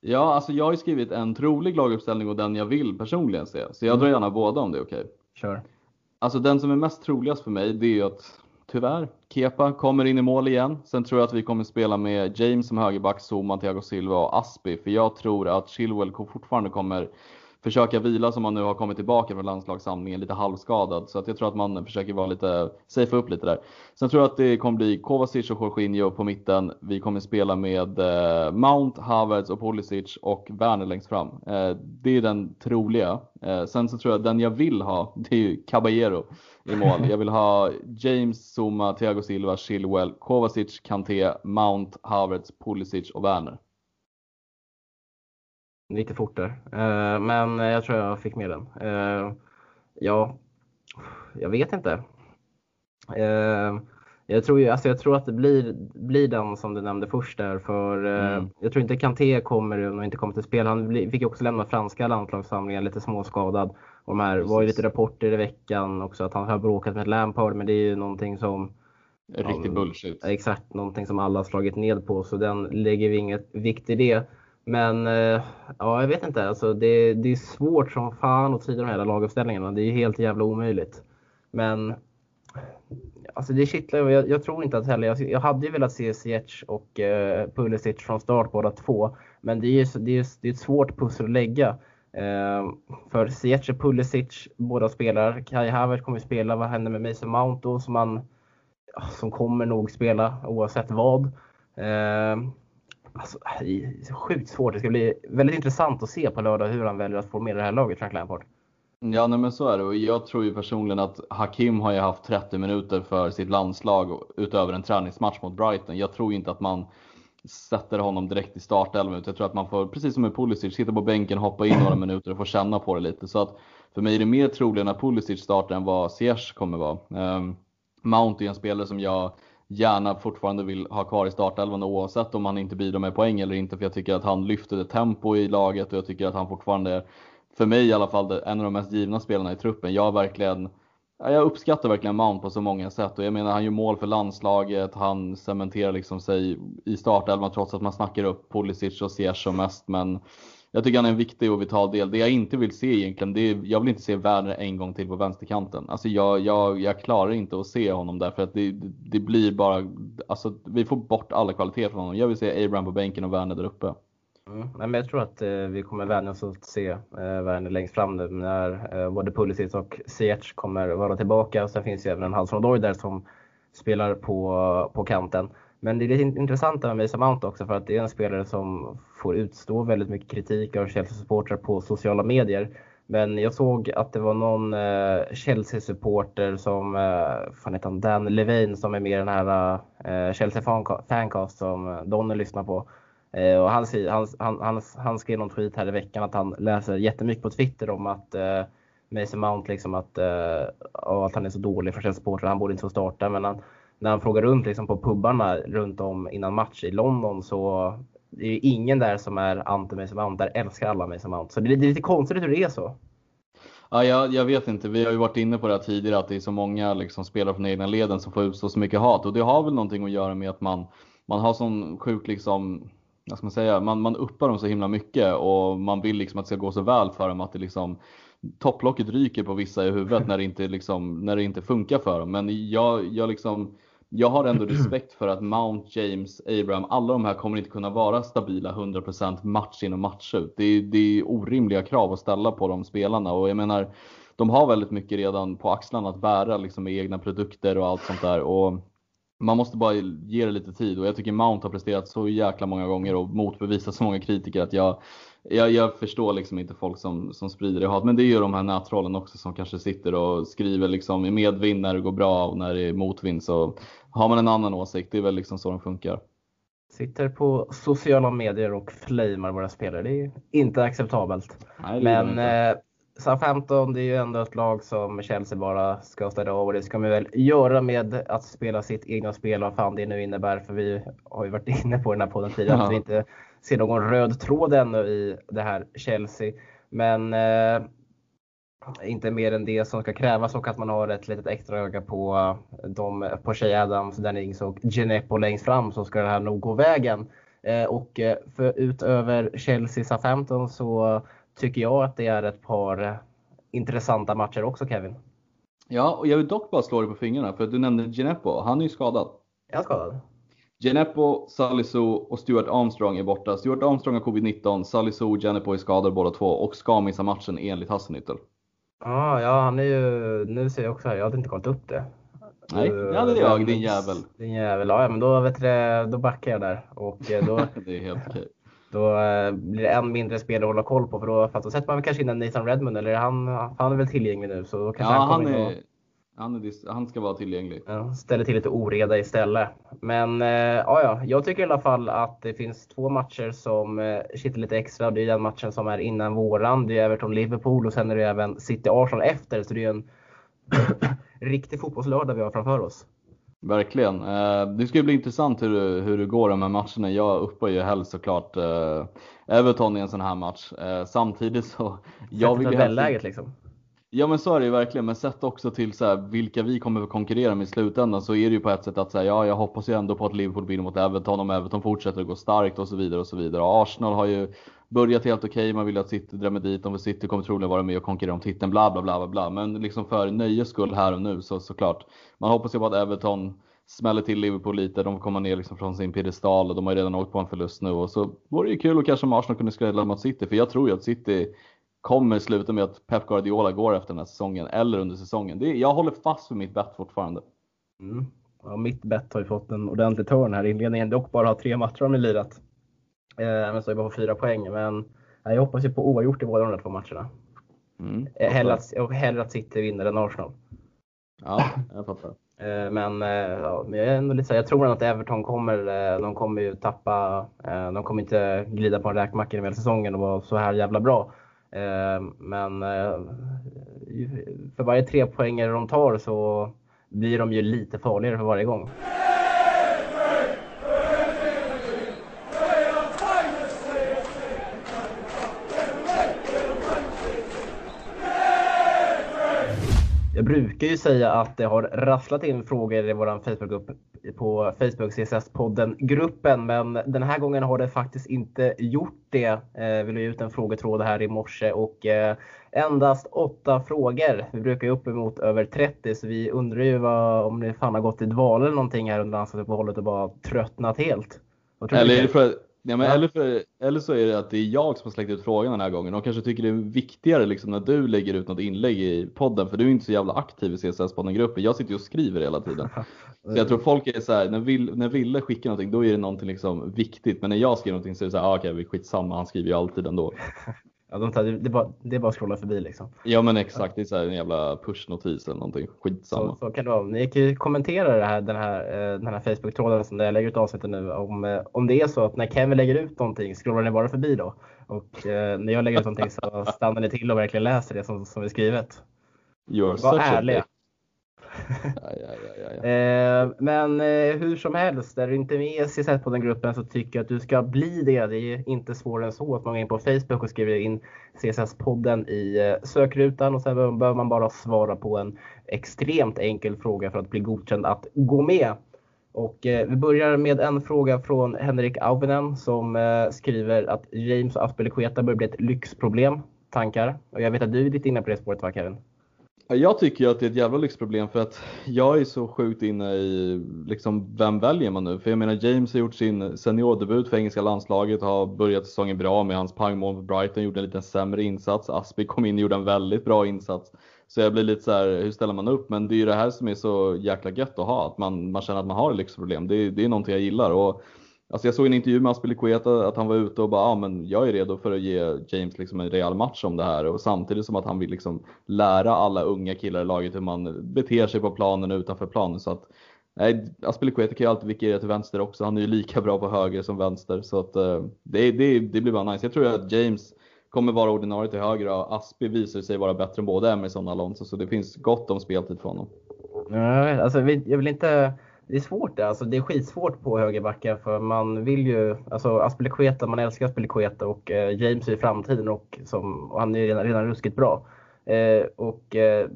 Ja, alltså jag har ju skrivit en trolig laguppställning och den jag vill personligen se. Så jag mm. drar gärna båda om det är okej. Okay. Kör. Alltså den som är mest troligast för mig, det är ju att tyvärr, Kepa kommer in i mål igen. Sen tror jag att vi kommer spela med James som högerback, Zuma, Thiago Silva och Aspi. För jag tror att Chilwell fortfarande kommer försöka vila som man nu har kommit tillbaka från landslagssamlingen lite halvskadad. Så att jag tror att man försöker vara lite, safea upp lite där. Sen tror jag att det kommer bli Kovacic och Jorginho på mitten. Vi kommer spela med eh, Mount, Havertz och Pulisic och Werner längst fram. Eh, det är den troliga. Eh, sen så tror jag att den jag vill ha, det är ju Caballero i mål. Jag vill ha James, Zuma, Thiago Silva, Chilwell, Kovacic, Kanté, Mount, Havertz, Pulisic och Werner lite fort där. Eh, men jag tror jag fick med den. Eh, ja, jag vet inte. Eh, jag tror, ju, alltså jag tror att det blir, blir den som du nämnde först där. För mm. Jag tror inte Kanté kommer och inte kommer till spel. Han fick ju också lämna franska landslagssamlingen lite småskadad. Och de här Precis. var ju lite rapporter i veckan också att han har bråkat med Lampard. Men det är ju någonting som Riktig bullshit. Exakt, någonting som alla har slagit ned på. Så den lägger vi inget vikt i det. Men eh, ja, jag vet inte. Alltså, det, det är svårt som fan att tyda de här laguppställningarna. Det är helt jävla omöjligt. Men alltså det kittlar. Jag, jag tror inte att heller. Jag, jag hade ju velat se Ziyech och eh, Pulisic från start båda två. Men det är ju det är, det är ett svårt pussel att lägga. Eh, för Ziyech och Pulisic båda spelar. Kai Havertz kommer spela. Vad händer med Mason Mount då? Som, man, som kommer nog spela oavsett vad. Eh, Alltså, det är sjukt svårt. Det ska bli väldigt intressant att se på lördag hur han väljer att formera det här laget, Frank Lampard. Ja, nej, men så är det. Och jag tror ju personligen att Hakim har ju haft 30 minuter för sitt landslag utöver en träningsmatch mot Brighton. Jag tror inte att man sätter honom direkt i startelvan. Jag tror att man får, precis som med Pulisic, sitta på bänken, hoppa in några minuter och få känna på det lite. Så att för mig är det mer troligt att Pulisic startar än vad Ziyech kommer vara. Um, Mount är en spelare som jag gärna fortfarande vill ha kvar i startelvan oavsett om han inte bidrar med poäng eller inte. För jag tycker att han lyfter det tempo i laget och jag tycker att han fortfarande, för mig i alla fall, är en av de mest givna spelarna i truppen. Jag verkligen jag uppskattar verkligen Mount på så många sätt och jag menar han gör mål för landslaget, han cementerar liksom sig i startelvan trots att man snackar upp Pulisic och Ziyech som mest. Men jag tycker han är en viktig och vital del. Det jag inte vill se egentligen, det är, jag vill inte se Werner en gång till på vänsterkanten. Alltså jag, jag, jag klarar inte att se honom där för att det, det blir bara, alltså vi får bort alla kvaliteter från honom. Jag vill se Abraham på bänken och Werner där uppe. Mm. Men jag tror att eh, vi kommer vänja oss att se eh, Werner längst fram nu när eh, både Pulisic och Ziyech kommer vara tillbaka. Sen finns ju även en Hudson Odoi där som spelar på, på kanten. Men det är lite intressant med Mason Mount också för att det är en spelare som får utstå väldigt mycket kritik av Chelsea-supportrar på sociala medier. Men jag såg att det var någon eh, Chelsea-supporter som, eh, fan heter han, Dan Levine som är med i den här eh, Chelsea fancast som eh, Donny lyssnar på. Och han, han, han, han, skrev någon tweet här i veckan att han läser jättemycket på Twitter om att Mason Mount liksom att, att han är så dålig för Chelsea-supportrar, han borde inte få starta. Men han, när han frågar runt liksom på pubbarna runt om innan match i London så det är ingen där som är anti Mason Mount, där älskar alla Mason Mount. Så det, det är lite konstigt hur det är så. Ja, jag, jag, vet inte. Vi har ju varit inne på det här tidigare att det är så många liksom, spelare från egna leden som får utstå så mycket hat och det har väl någonting att göra med att man, man har sån sjuk liksom, vad ska man säga, man, man uppar dem så himla mycket och man vill liksom att det ska gå så väl för dem att det liksom topplocket ryker på vissa i huvudet när det inte, liksom, när det inte funkar för dem. Men jag, jag liksom jag har ändå respekt för att Mount, James, Abraham, alla de här kommer inte kunna vara stabila 100% match in och match ut. Det är, det är orimliga krav att ställa på de spelarna och jag menar, de har väldigt mycket redan på axlarna att bära liksom med egna produkter och allt sånt där. Och man måste bara ge det lite tid och jag tycker Mount har presterat så jäkla många gånger och motbevisat så många kritiker att jag, jag, jag förstår liksom inte folk som, som sprider det hat. Men det är ju de här nättrollen också som kanske sitter och skriver liksom i medvind när det går bra och när det är motvind så har man en annan åsikt. Det är väl liksom så de funkar. Sitter på sociala medier och flamar våra spelare. Det är inte acceptabelt. Nej, Men eh, Southampton, det är ju ändå ett lag som Chelsea bara ska städa av och det ska man väl göra med att spela sitt egna spel, vad fan det nu innebär. För vi har ju varit inne på den här podden tidigare, att vi inte ser någon röd tråd ännu i det här Chelsea. Men eh, inte mer än det som ska krävas och att man har ett litet extra öga på, de, på Shea Adams, Danny Ings och Genepo längst fram så ska det här nog gå vägen. Eh, och eh, för utöver Chelsea Southampton så tycker jag att det är ett par intressanta matcher också Kevin. Ja, och jag vill dock bara slå dig på fingrarna för du nämnde Genepo. Han är ju skadad. Är han skadad? Genepo, Salisu och Stuart Armstrong är borta. Stuart Armstrong har covid-19, Salisu och Genepo är skadade båda två och ska missa matchen enligt Hasselnyttel. Ah, ja, han är ju, nu ser jag också här, jag hade inte kollat upp det. Nej, det är jag, din jävel. Din jävel, ja men då, vet du, då backar jag där. Och eh, då, det är helt okej. Då eh, blir det än mindre spel att hålla koll på för då, för då sätter man kanske in en Nathan Redmond eller han, han är väl tillgänglig nu så då kanske ja, han, han, är, han, är, han ska vara tillgänglig. Ja, ställer till lite oreda istället. Men äh, ja, jag tycker i alla fall att det finns två matcher som äh, kittlar lite extra. Det är den matchen som är innan våran. Det är Everton-Liverpool och sen är det även City-Arsenal efter. Så det är en riktig fotbollslördag vi har framför oss. Verkligen. Det ska bli intressant hur, hur det går här matcherna. Jag uppar ju helst såklart Everton i en sån här match. Samtidigt så... Jag vill ju helst... liksom. Ja men så är det ju verkligen, men sett också till så här, vilka vi kommer att konkurrera med i slutändan så är det ju på ett sätt att säga ja jag hoppas ju ändå på att Liverpool vinner mot Everton. Om Everton fortsätter att gå starkt och så vidare och så vidare. Och Arsenal har ju börjat helt okej, okay, man vill att City drämmer dit dem för City kommer troligen vara med och konkurrera om titeln bla bla bla bla Men liksom för nöjes skull här och nu så såklart. Man hoppas ju på att Everton smäller till Liverpool lite, de kommer ner liksom från sin piedestal och de har ju redan åkt på en förlust nu. Och så vore det ju kul och kanske om Arsenal kunde skrälla mot City för jag tror ju att City kommer sluta med att Pep Guardiola går efter den här säsongen eller under säsongen. Det, jag håller fast vid mitt bett fortfarande. Mm. Ja, mitt bett har ju fått en ordentlig törn här i inledningen. Dock bara har tre matcher de lirat. Eh, men så är bara på fyra poäng. Men jag hoppas ju på oavgjort i båda de där två matcherna. Mm, eh, hellre, att, hellre att City vinner än Arsenal. Ja, jag fattar. Eh, men, eh, ja, men jag, är ändå lite så, jag tror att Everton kommer, de kommer ju tappa, de kommer inte glida på en räkmacka i hela säsongen och vara så här jävla bra. Eh, men eh, för varje tre poängare de tar så blir de ju lite farligare för varje gång. Brukar ju säga att det har rasslat in frågor i vår Facebookgrupp på Facebook CSS-podden-gruppen. Men den här gången har det faktiskt inte gjort det. Eh, vi la ut en frågetråd här i morse och eh, endast åtta frågor. Vi brukar ju uppemot över 30 så vi undrar ju vad, om det fan har gått i dval eller någonting här under landslagsuppehållet och bara tröttnat helt. Eller är det för Ja, men ja. Eller, för, eller så är det att det är jag som har släckt ut frågan den här gången. De kanske tycker det är viktigare liksom, när du lägger ut något inlägg i podden, för du är inte så jävla aktiv i CSS-podden-gruppen. Jag sitter ju och skriver hela tiden. Så jag tror folk är så här, när, Will, när Ville skickar någonting, då är det någonting liksom viktigt. Men när jag skriver någonting så är det så här, ah, okej, okay, skitsamma, han skriver ju alltid ändå. Ja, de tar, det, är bara, det är bara att scrolla förbi liksom. Ja men exakt, det är så en jävla pushnotis eller någonting. Skitsamma. Så, så kan det vara. Ni kan ju kommentera det här, den här, eh, den här Facebook-tråden som jag lägger ut avsnittet nu. Om, eh, om det är så att när Kevin lägger ut någonting, scrollar ni bara förbi då? Och eh, när jag lägger ut någonting så stannar ni till och verkligen läser det som, som är skrivet. Var ärliga. Eh, men eh, hur som helst, är du inte med i CZ på den gruppen så tycker jag att du ska bli det. Det är inte svårare än så att man går in på Facebook och skriver in CSS-podden i eh, sökrutan och sen behöver man bara svara på en extremt enkel fråga för att bli godkänd att gå med. Och eh, vi börjar med en fråga från Henrik Auvinen som eh, skriver att James och Aspelekueta börjar bli ett lyxproblem. Tankar? Och jag vet att du är lite inne på det spåret va Kevin? Jag tycker ju att det är ett jävla lyxproblem för att jag är så sjukt inne i liksom, vem väljer man nu? För jag menar James har gjort sin seniordebut för engelska landslaget, har börjat säsongen bra med hans pangmål för Brighton, gjorde en lite sämre insats. Aspi kom in och gjorde en väldigt bra insats. Så jag blir lite så här, hur ställer man upp? Men det är ju det här som är så jäkla gött att ha, att man, man känner att man har ett lyxproblem. Det, det är någonting jag gillar. Och Alltså jag såg en intervju med Aspelikueta att han var ute och bara, ja men jag är redo för att ge James liksom en rejäl match om det här och samtidigt som att han vill liksom lära alla unga killar i laget hur man beter sig på planen och utanför planen. Så att, nej, Aspelikueta kan ju alltid vikariera till vänster också. Han är ju lika bra på höger som vänster så att eh, det, det, det blir bara nice. Jag tror att James kommer vara ordinarie till höger och Aspi visar sig vara bättre än både Emerson och Alonso så det finns gott om speltid för honom. Nej, alltså, jag vill inte det är svårt det. Alltså, det är skitsvårt på högerbackar för man vill ju, alltså Aspelekueta, man älskar Aspelekueta och eh, James är i framtiden och, som, och han är redan, redan ruskigt bra. Eh, och eh,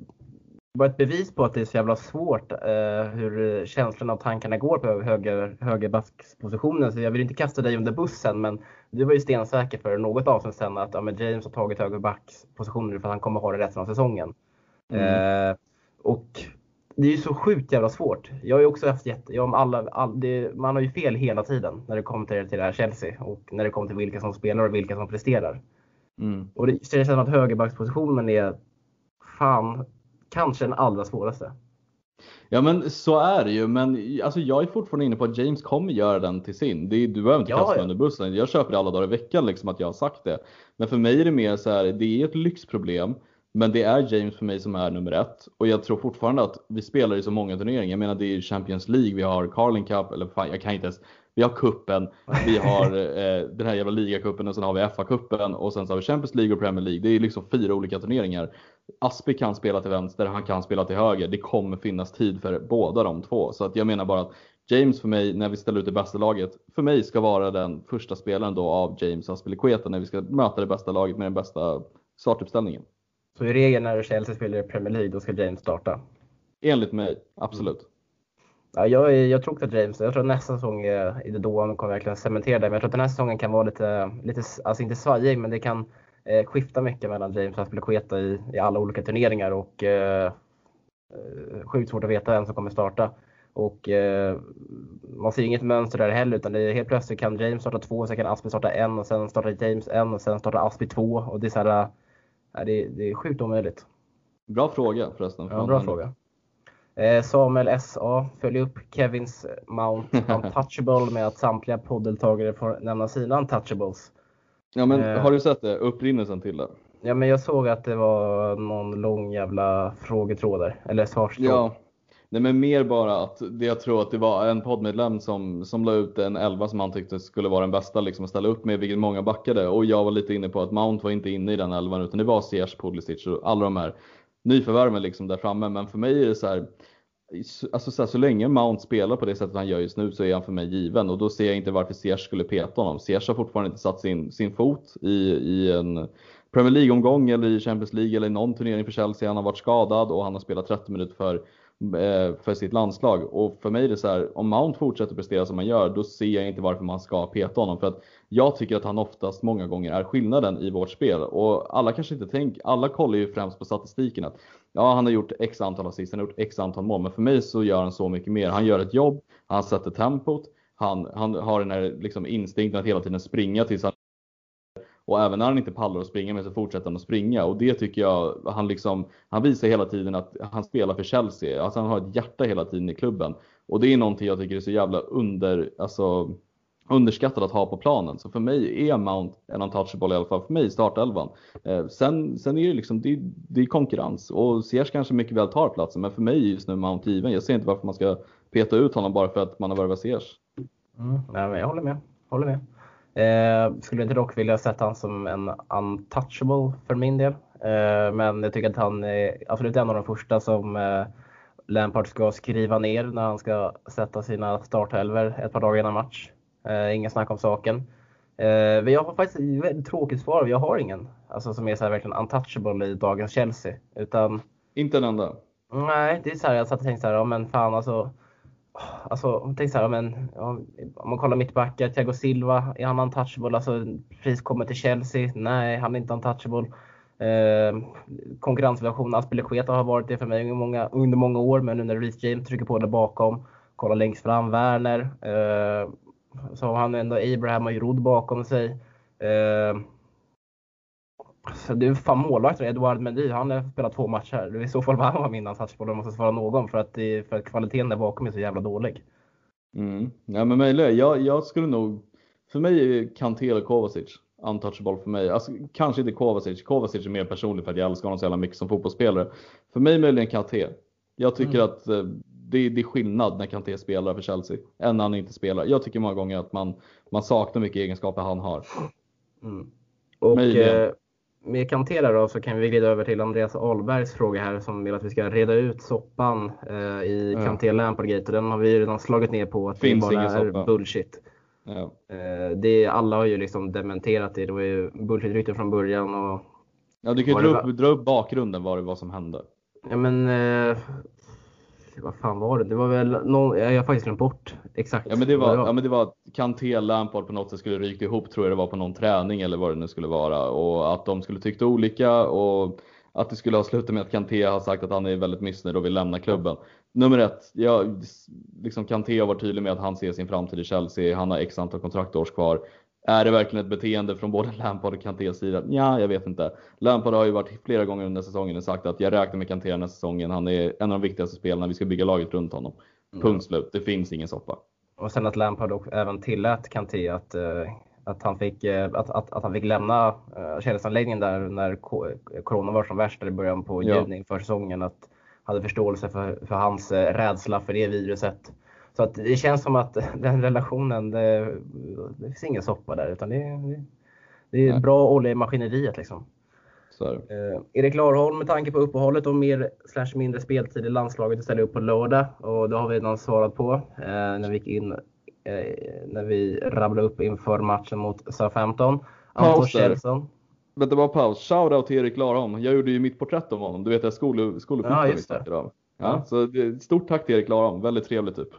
bara ett bevis på att det är så jävla svårt eh, hur känslorna och tankarna går på höger, högerbackspositionen. Så jag vill inte kasta dig under bussen men du var ju stensäker för något avsnitt sen att ja, James har tagit högerbackspositionen för att han kommer ha det resten av säsongen. Mm. Eh, och det är ju så sjukt jävla svårt. Jag har ju också haft jätte, jag alla, all, det, man har ju fel hela tiden när det kommer till, till det här Chelsea och när det kommer till vilka som spelar och vilka som presterar. Mm. Och det känns som att högerbackspositionen är fan kanske den allra svåraste. Ja men så är det ju, men alltså, jag är fortfarande inne på att James kommer göra den till sin. Det, du behöver inte ja, kasta ja. under bussen. Jag köper det alla dagar i veckan liksom att jag har sagt det. Men för mig är det mer så här, det är ett lyxproblem. Men det är James för mig som är nummer ett. Och jag tror fortfarande att vi spelar i så många turneringar. Jag menar det är Champions League, vi har Carling Cup, eller fan jag kan inte ens. Vi har kuppen, vi har eh, den här jävla ligacupen och sen har vi FA-cupen och sen så har vi Champions League och Premier League. Det är liksom fyra olika turneringar. Aspi kan spela till vänster, han kan spela till höger. Det kommer finnas tid för båda de två. Så att jag menar bara att James för mig, när vi ställer ut det bästa laget, för mig ska vara den första spelaren då av James Aspilicueta när vi ska möta det bästa laget med den bästa startuppställningen. Så i regel när Chelsea spelar i Premier League, då ska James starta? Enligt mig, absolut. Mm. Ja, jag, jag tror att James, jag tror att nästa säsong i det då han kommer verkligen cementera det. Men jag tror att den här säsongen kan vara lite, lite alltså inte svajig, men det kan eh, skifta mycket mellan James och Aspelekueta i, i alla olika turneringar och eh, eh, sjukt svårt att veta vem som kommer starta. Och eh, man ser inget mönster där heller utan det är helt plötsligt kan James starta två, sen kan Aspi starta en och sen startar James en och sen startar Aspi två. Och det är så här, det, det är sjukt omöjligt. Bra fråga förresten. Ja, bra fråga. Eh, Samuel SA följer upp Kevins Mount Untouchable med att samtliga podddeltagare får nämna sina untouchables. Ja men eh, har du sett det? Upprinnelsen till det? Ja men jag såg att det var någon lång jävla frågetråd där. Eller svarstråd. Ja, Nej men mer bara att det jag tror att det var en poddmedlem som, som la ut en 11 som han tyckte skulle vara den bästa liksom att ställa upp med, vilket många backade. Och jag var lite inne på att Mount var inte inne i den 11 utan det var Ziyech, Pulisic och alla de här nyförvärven liksom där framme. Men för mig är det så här, Alltså så, här, så länge Mount spelar på det sättet han gör just nu så är han för mig given och då ser jag inte varför Ziyech skulle peta honom. Ziyech har fortfarande inte satt sin, sin fot i, i en Premier League-omgång eller i Champions League eller i någon turnering för Chelsea. Han har varit skadad och han har spelat 30 minuter för, Eh, för sitt landslag. Och för mig är det så här, om Mount fortsätter prestera som han gör, då ser jag inte varför man ska peta honom. För att jag tycker att han oftast, många gånger, är skillnaden i vårt spel. Och alla kanske inte tänker, alla kollar ju främst på statistiken att ja, han har gjort x antal assist, han har gjort x antal mål. Men för mig så gör han så mycket mer. Han gör ett jobb, han sätter tempot, han, han har den här liksom instinkten att hela tiden springa tills han och även när han inte pallar att springa med så fortsätter han att springa och det tycker jag han liksom, han visar hela tiden att han spelar för Chelsea. Alltså han har ett hjärta hela tiden i klubben. Och det är någonting jag tycker är så jävla under, alltså underskattat att ha på planen. Så för mig är Mount en untouchable i alla fall för mig i startelvan. Eh, sen, sen är det liksom, det, det är konkurrens och Ziyech kanske mycket väl tar platsen men för mig just nu Mount given. Jag ser inte varför man ska peta ut honom bara för att man har värvat Ziyech. Mm, nej, jag håller med. Håller med. Eh, skulle inte dock vilja sätta honom som en untouchable för min del. Eh, men jag tycker att han är absolut en av de första som eh, Lampard ska skriva ner när han ska sätta sina startelver ett par dagar innan match. Eh, inga snack om saken. Eh, jag har faktiskt ett väldigt tråkigt svar. Jag har ingen alltså, som är så här verkligen untouchable i dagens Chelsea. Utan, inte en enda? Nej, det är så här, jag satt och tänkte så här, ja, men fan alltså. Alltså, tänk så här, men, om man kollar mittbackar, Thiago Silva, är han untouchable? Alltså, precis kommer till Chelsea? Nej, han är inte untouchable. Eh, konkurrensrelation, Aspelekueta har varit det för mig under många, under många år, men nu när Reece James trycker på där bakom, Kollar längst fram, Werner. Eh, så har han ändå Abraham och Jrod bakom sig. Eh, så det är fan målvakten Eduard Mendy, han har spelat två matcher. Det är i så fall vad han var min touchboll, det måste svara någon för att, det, för att kvaliteten där bakom är så jävla dålig. Mm. Ja men möjligen, jag, jag skulle nog, för mig är Kanté eller Kovacic untouchable för mig. Alltså, kanske inte Kovacic, Kovacic är mer personlig för att jag älskar honom så jävla mycket som fotbollsspelare. För mig möjligen Kanté. Jag tycker mm. att eh, det, det är skillnad när Kanté spelar för Chelsea än när han inte spelar. Jag tycker många gånger att man, man saknar mycket egenskaper han har. Mm. Och med Kanté då så kan vi glida över till Andreas Ahlbergs fråga här som vill att vi ska reda ut soppan eh, i ja. Kanté Lampard-gate. Den har vi redan slagit ner på att Finns det bara är soppa. bullshit. Ja. Eh, det, alla har ju liksom dementerat det. Det var ju bullshit-rykten från början. Och ja, du kan ju dra upp, dra upp bakgrunden vad det var som hände. Ja men eh, vad fan var det? Det var väl någon, jag har faktiskt glömt bort exakt. Ja men det var, ja, men det var Kanté Lampard på något sätt skulle ryka ihop tror jag det var på någon träning eller vad det nu skulle vara och att de skulle tyckt olika och att det skulle ha slutat med att Kanté har sagt att han är väldigt missnöjd och vill lämna klubben. Nummer ett, ja, liksom Kanté har varit tydlig med att han ser sin framtid i Chelsea. Han har x antal kontraktårs kvar. Är det verkligen ett beteende från både Lampard och Kantés sida? Ja, jag vet inte. Lampard har ju varit flera gånger under säsongen och sagt att jag räknar med Kanté den här säsongen. Han är en av de viktigaste spelarna. Vi ska bygga laget runt honom. Mm. Punkt slut. Det finns ingen soppa. Och sen att Lampard även tillät Kanté att, eh, att, han, fick, eh, att, att, att han fick lämna uh, där när corona var som värst i början på juni ja. för säsongen. Att hade förståelse för, för hans rädsla för det viruset. Så att det känns som att den relationen, det, det finns ingen soppa där utan det, det, det är bra olja i maskineriet liksom. Eh, Erik Larholm med tanke på uppehållet och mer slash mindre speltid i landslaget ställer upp på lördag och det har vi redan svarat på eh, när vi gick in eh, när vi rabblade upp inför matchen mot Southampton. Anton Kjellson. Vänta bara paus. Shoutout till Erik Larholm. Jag gjorde ju mitt porträtt om honom. Du vet jag skol, skoluppgiften ja, just det. Ja, ja. Så stort tack till Erik Larholm. Väldigt trevlig typ.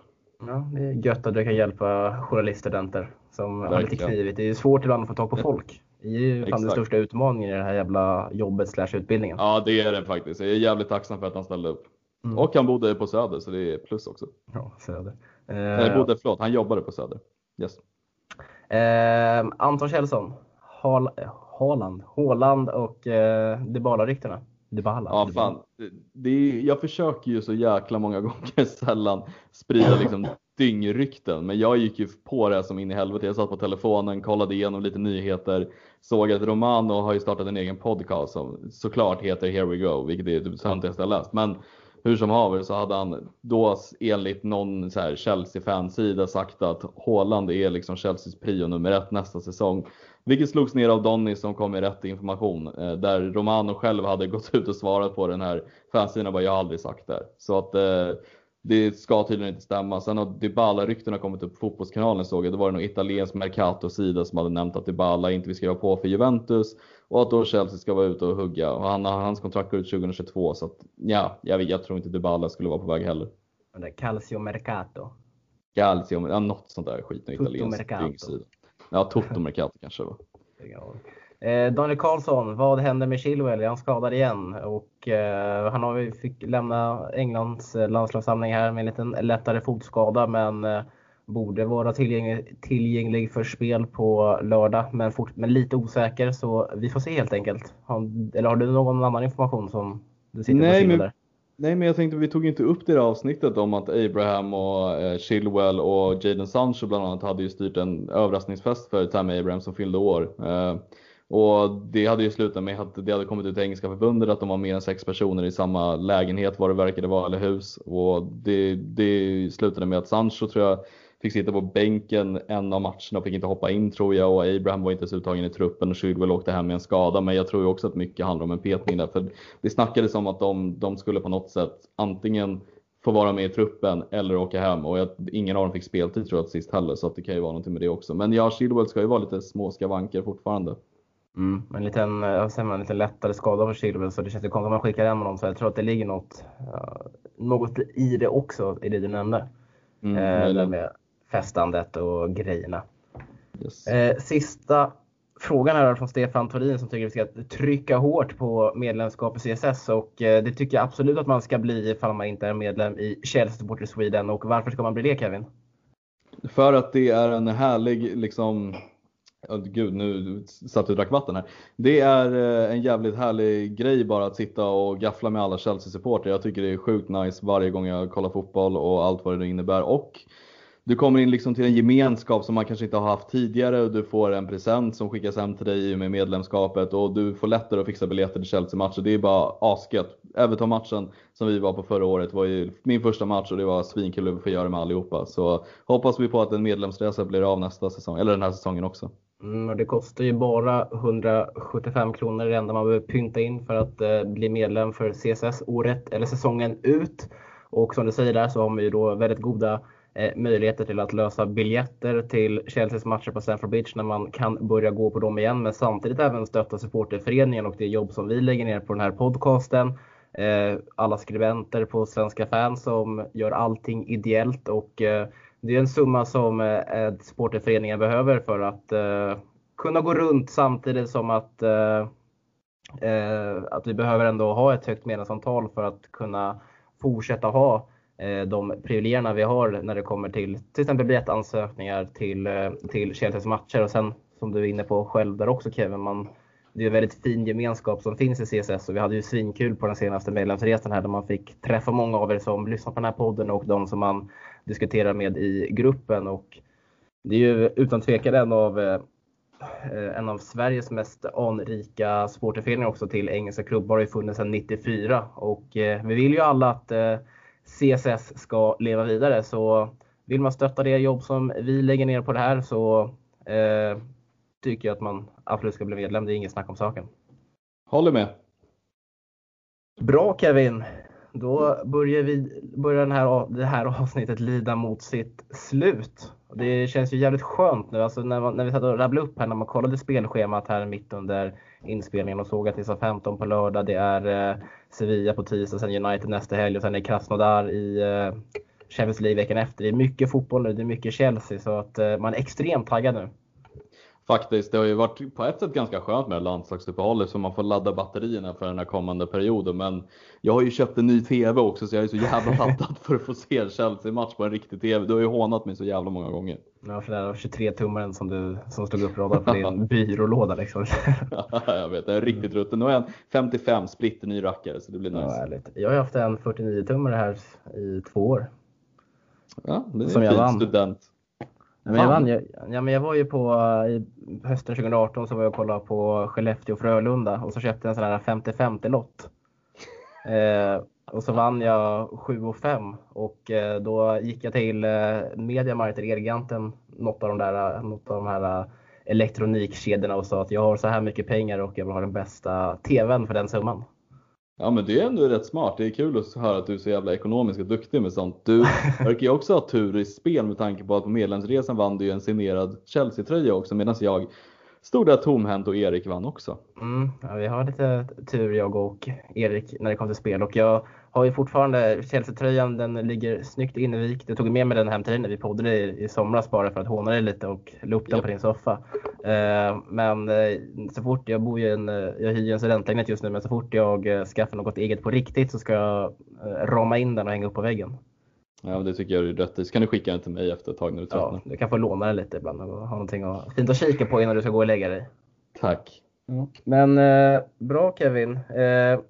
Ja, det är gött att du kan hjälpa journaliststudenter som Verkligen. har lite knivigt. Det är svårt ibland att få tag på folk. Det är ju fan den största utmaningen i det här jävla jobbet slash utbildningen. Ja, det är det faktiskt. Jag är jävligt tacksam för att han ställde upp. Mm. Och han bodde på Söder, så det är plus också. Ja, Söder. Eh, Nej, bodde, förlåt, han jobbade på Söder. Yes. Eh, Anton Kjellson, Haaland, Håland och eh, Dybala-ryktena. Dybala. Ja, fan. Det är, jag försöker ju så jäkla många gånger sällan sprida liksom dyngrykten, men jag gick ju på det som in i helvete. Jag satt på telefonen, kollade igenom lite nyheter, såg att Romano har ju startat en egen podcast som såklart heter Here We Go, vilket är det töntigaste jag läst. Men hur som haver så hade han då enligt någon Chelsea-fansida sagt att Haaland är liksom Chelseas prio nummer ett nästa säsong. Vilket slogs ner av Donny som kom med rätt information. Eh, där Romano själv hade gått ut och svarat på den här fansidan och bara jag har aldrig sagt det. Så att eh, det ska tydligen inte stämma. Sen har Dybala-ryktena kommit upp på Fotbollskanalen såg jag. Då var det någon italiensk Mercato-sida som hade nämnt att Dybala inte vill skriva på för Juventus och att då Chelsea ska vara ute och hugga. Och han, hans kontrakt går ut 2022 så att ja, jag, jag tror inte Dybala skulle vara på väg heller. Det Calcio Mercato. Calcio, ja, något sånt där skit. Tutto Mercato. Ja, Toto Mercato kanske var. Eh, Daniel Karlsson, vad händer med Chilwell? Är han skadad igen? Och, eh, han har fick lämna Englands eh, landslagssamling här med en liten lättare fotskada men eh, borde vara tillgänglig, tillgänglig för spel på lördag men, fort, men lite osäker så vi får se helt enkelt. Har, eller har du någon annan information som du sitter Nej, på men, där? Nej men jag tänkte vi tog inte upp det i avsnittet om att Abraham och eh, Chilwell och Jadon Sancho bland annat hade ju styrt en överraskningsfest för Tammy Abraham som fyllde år. Eh, och det hade ju slutat med att det hade kommit ut Engelska förbundet att de var mer än sex personer i samma lägenhet vad det verkade vara, eller hus. Och det, det slutade med att Sancho tror jag fick sitta på bänken en av matcherna och fick inte hoppa in tror jag och Abraham var inte ens uttagen i truppen och Chilwell åkte hem med en skada. Men jag tror också att mycket handlar om en petning där. För det snackades om att de, de skulle på något sätt antingen få vara med i truppen eller åka hem och jag, ingen av dem fick speltid tror jag sist heller så att det kan ju vara någonting med det också. Men ja, Chilwell ska ju vara lite små skavanker fortfarande. Mm, en liten, man, en lite lättare skada för Chilwell så det känns ju konstigt om man skickar hem honom. Så jag tror att det ligger något, något i det också, i det du nämnde. Mm, med festandet och grejerna. Yes. Uh, sista frågan här från Stefan Torin som tycker att vi ska trycka hårt på medlemskap i CSS och det tycker jag absolut att man ska bli ifall man inte är medlem i Chelsea Supporter Sweden. Och varför ska man bli det Kevin? För att det är en härlig liksom Oh, gud, nu satt du och drack vatten här. Det är eh, en jävligt härlig grej bara att sitta och gaffla med alla Chelsea-supporter. Jag tycker det är sjukt nice varje gång jag kollar fotboll och allt vad det innebär. Och du kommer in liksom till en gemenskap som man kanske inte har haft tidigare och du får en present som skickas hem till dig i och med medlemskapet och du får lättare att fixa biljetter till Chelsea-matcher. Det är bara asgött. Everton-matchen som vi var på förra året var ju min första match och det var svinkul att få göra med allihopa. Så hoppas vi på att en medlemsresa blir av nästa säsong, eller den här säsongen också. Mm, och det kostar ju bara 175 kronor det enda man behöver pynta in för att eh, bli medlem för CSS året eller säsongen ut. Och som du säger där så har man ju då väldigt goda Eh, möjligheter till att lösa biljetter till Chelseas matcher på Stamford Bridge när man kan börja gå på dem igen. Men samtidigt även stötta supporterföreningen och det jobb som vi lägger ner på den här podcasten. Eh, alla skribenter på Svenska fans som gör allting ideellt och eh, det är en summa som supporterföreningen behöver för att kunna gå runt samtidigt som att, att vi behöver ändå ha ett högt medlemsantal för att kunna fortsätta ha Eh, de privilegierna vi har när det kommer till till exempel biljettansökningar till, eh, till Chelseas matcher. Och sen som du är inne på själv där också Kevin, man, det är en väldigt fin gemenskap som finns i CSS och vi hade ju svinkul på den senaste medlemsresan här där man fick träffa många av er som lyssnar på den här podden och de som man diskuterar med i gruppen. Och det är ju utan tvekan en av, eh, en av Sveriges mest anrika supporterföreningar också till engelska klubbar har ju funnits sedan 94 och vi vill ju alla att CSS ska leva vidare så vill man stötta det jobb som vi lägger ner på det här så eh, tycker jag att man absolut ska bli medlem. Det är inget snack om saken. Håller med. Bra Kevin! Då börjar, vi, börjar den här, det här avsnittet lida mot sitt slut. Det känns ju jävligt skönt nu, alltså när, man, när vi satt och rabblade upp här, när man kollade spelschemat här mitt under inspelningen och såg att det är 15 på lördag, det är eh, Sevilla på tisdag, sen United nästa helg och sen är Krasnodar i eh, Champions League veckan efter. Det är mycket fotboll nu, det är mycket Chelsea så att eh, man är extremt taggad nu. Faktiskt, det har ju varit på ett sätt ganska skönt med landslagsuppehållet så man får ladda batterierna för den här kommande perioden. Men jag har ju köpt en ny TV också så jag är så jävla laddad för att få se en Chelsea-match på en riktig TV. Du har ju hånat mig så jävla många gånger. Ja, för där 23-tummaren som du som stod uppradad på din byrålåda liksom. jag vet, den är riktigt rutten. Nu är en 55 splitter ny rackare så det blir nice. Ja, jag har haft en 49-tummare här i två år. Ja, det är som en fin student. Men jag, vann, jag, ja, men jag var ju på, i hösten 2018 så var jag och kollade på Skellefteå och Frölunda och så köpte jag en sån här 50-50 lott. Eh, och så vann jag 7 och 5 och eh, då gick jag till eh, Mediamarkt Elgiganten, något av de där, något av de här eh, elektronikkedjorna och sa att jag har så här mycket pengar och jag vill ha den bästa TVn för den summan. Ja men det är ändå rätt smart. Det är kul att höra att du är så jävla ekonomisk och duktig med sånt. Du verkar ju också ha tur i spel med tanke på att på medlemsresan vann du ju en signerad Chelsea-tröja också medan jag stod där tomhänt och Erik vann också. Mm, ja, vi har lite tur jag och Erik när det kom till spel och jag har ju fortfarande Chelsea-tröjan. Den ligger snyggt invikt. Jag tog med mig den hem till dig när vi poddade i, i somras bara för att håna dig lite och la upp den yep. på din soffa. Uh, men uh, så fort jag bor i en, uh, jag hyr en studentlägenhet just nu, men så fort jag skaffar något eget på riktigt så ska jag rama in den och hänga upp på väggen. Ja, det tycker jag är rätt Så kan du skicka den till mig efter ett tag när du tröttnar. Ja, du kan få låna den lite ibland och ha någonting att, fint att kika på innan du ska gå och lägga dig. Tack. Mm. Men eh, bra Kevin. Eh,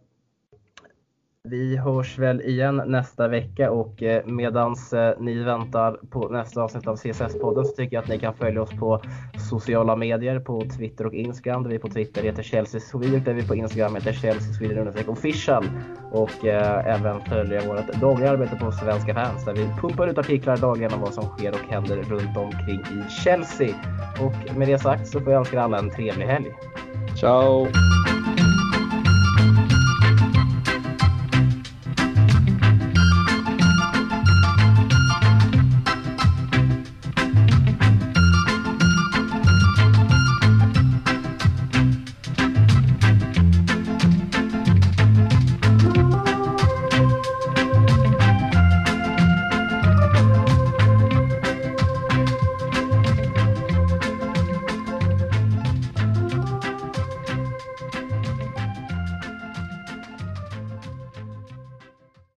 vi hörs väl igen nästa vecka och eh, medans eh, ni väntar på nästa avsnitt av CSS-podden så tycker jag att ni kan följa oss på sociala medier på Twitter och Instagram. Där vi på Twitter heter Chelsea Sweden där vi på Instagram heter Chelsea Sweden official och eh, även följa vårt dagliga arbete på Svenska fans där vi pumpar ut artiklar dagligen om vad som sker och händer runt omkring i Chelsea. Och med det sagt så får jag önska alla en trevlig helg. Ciao!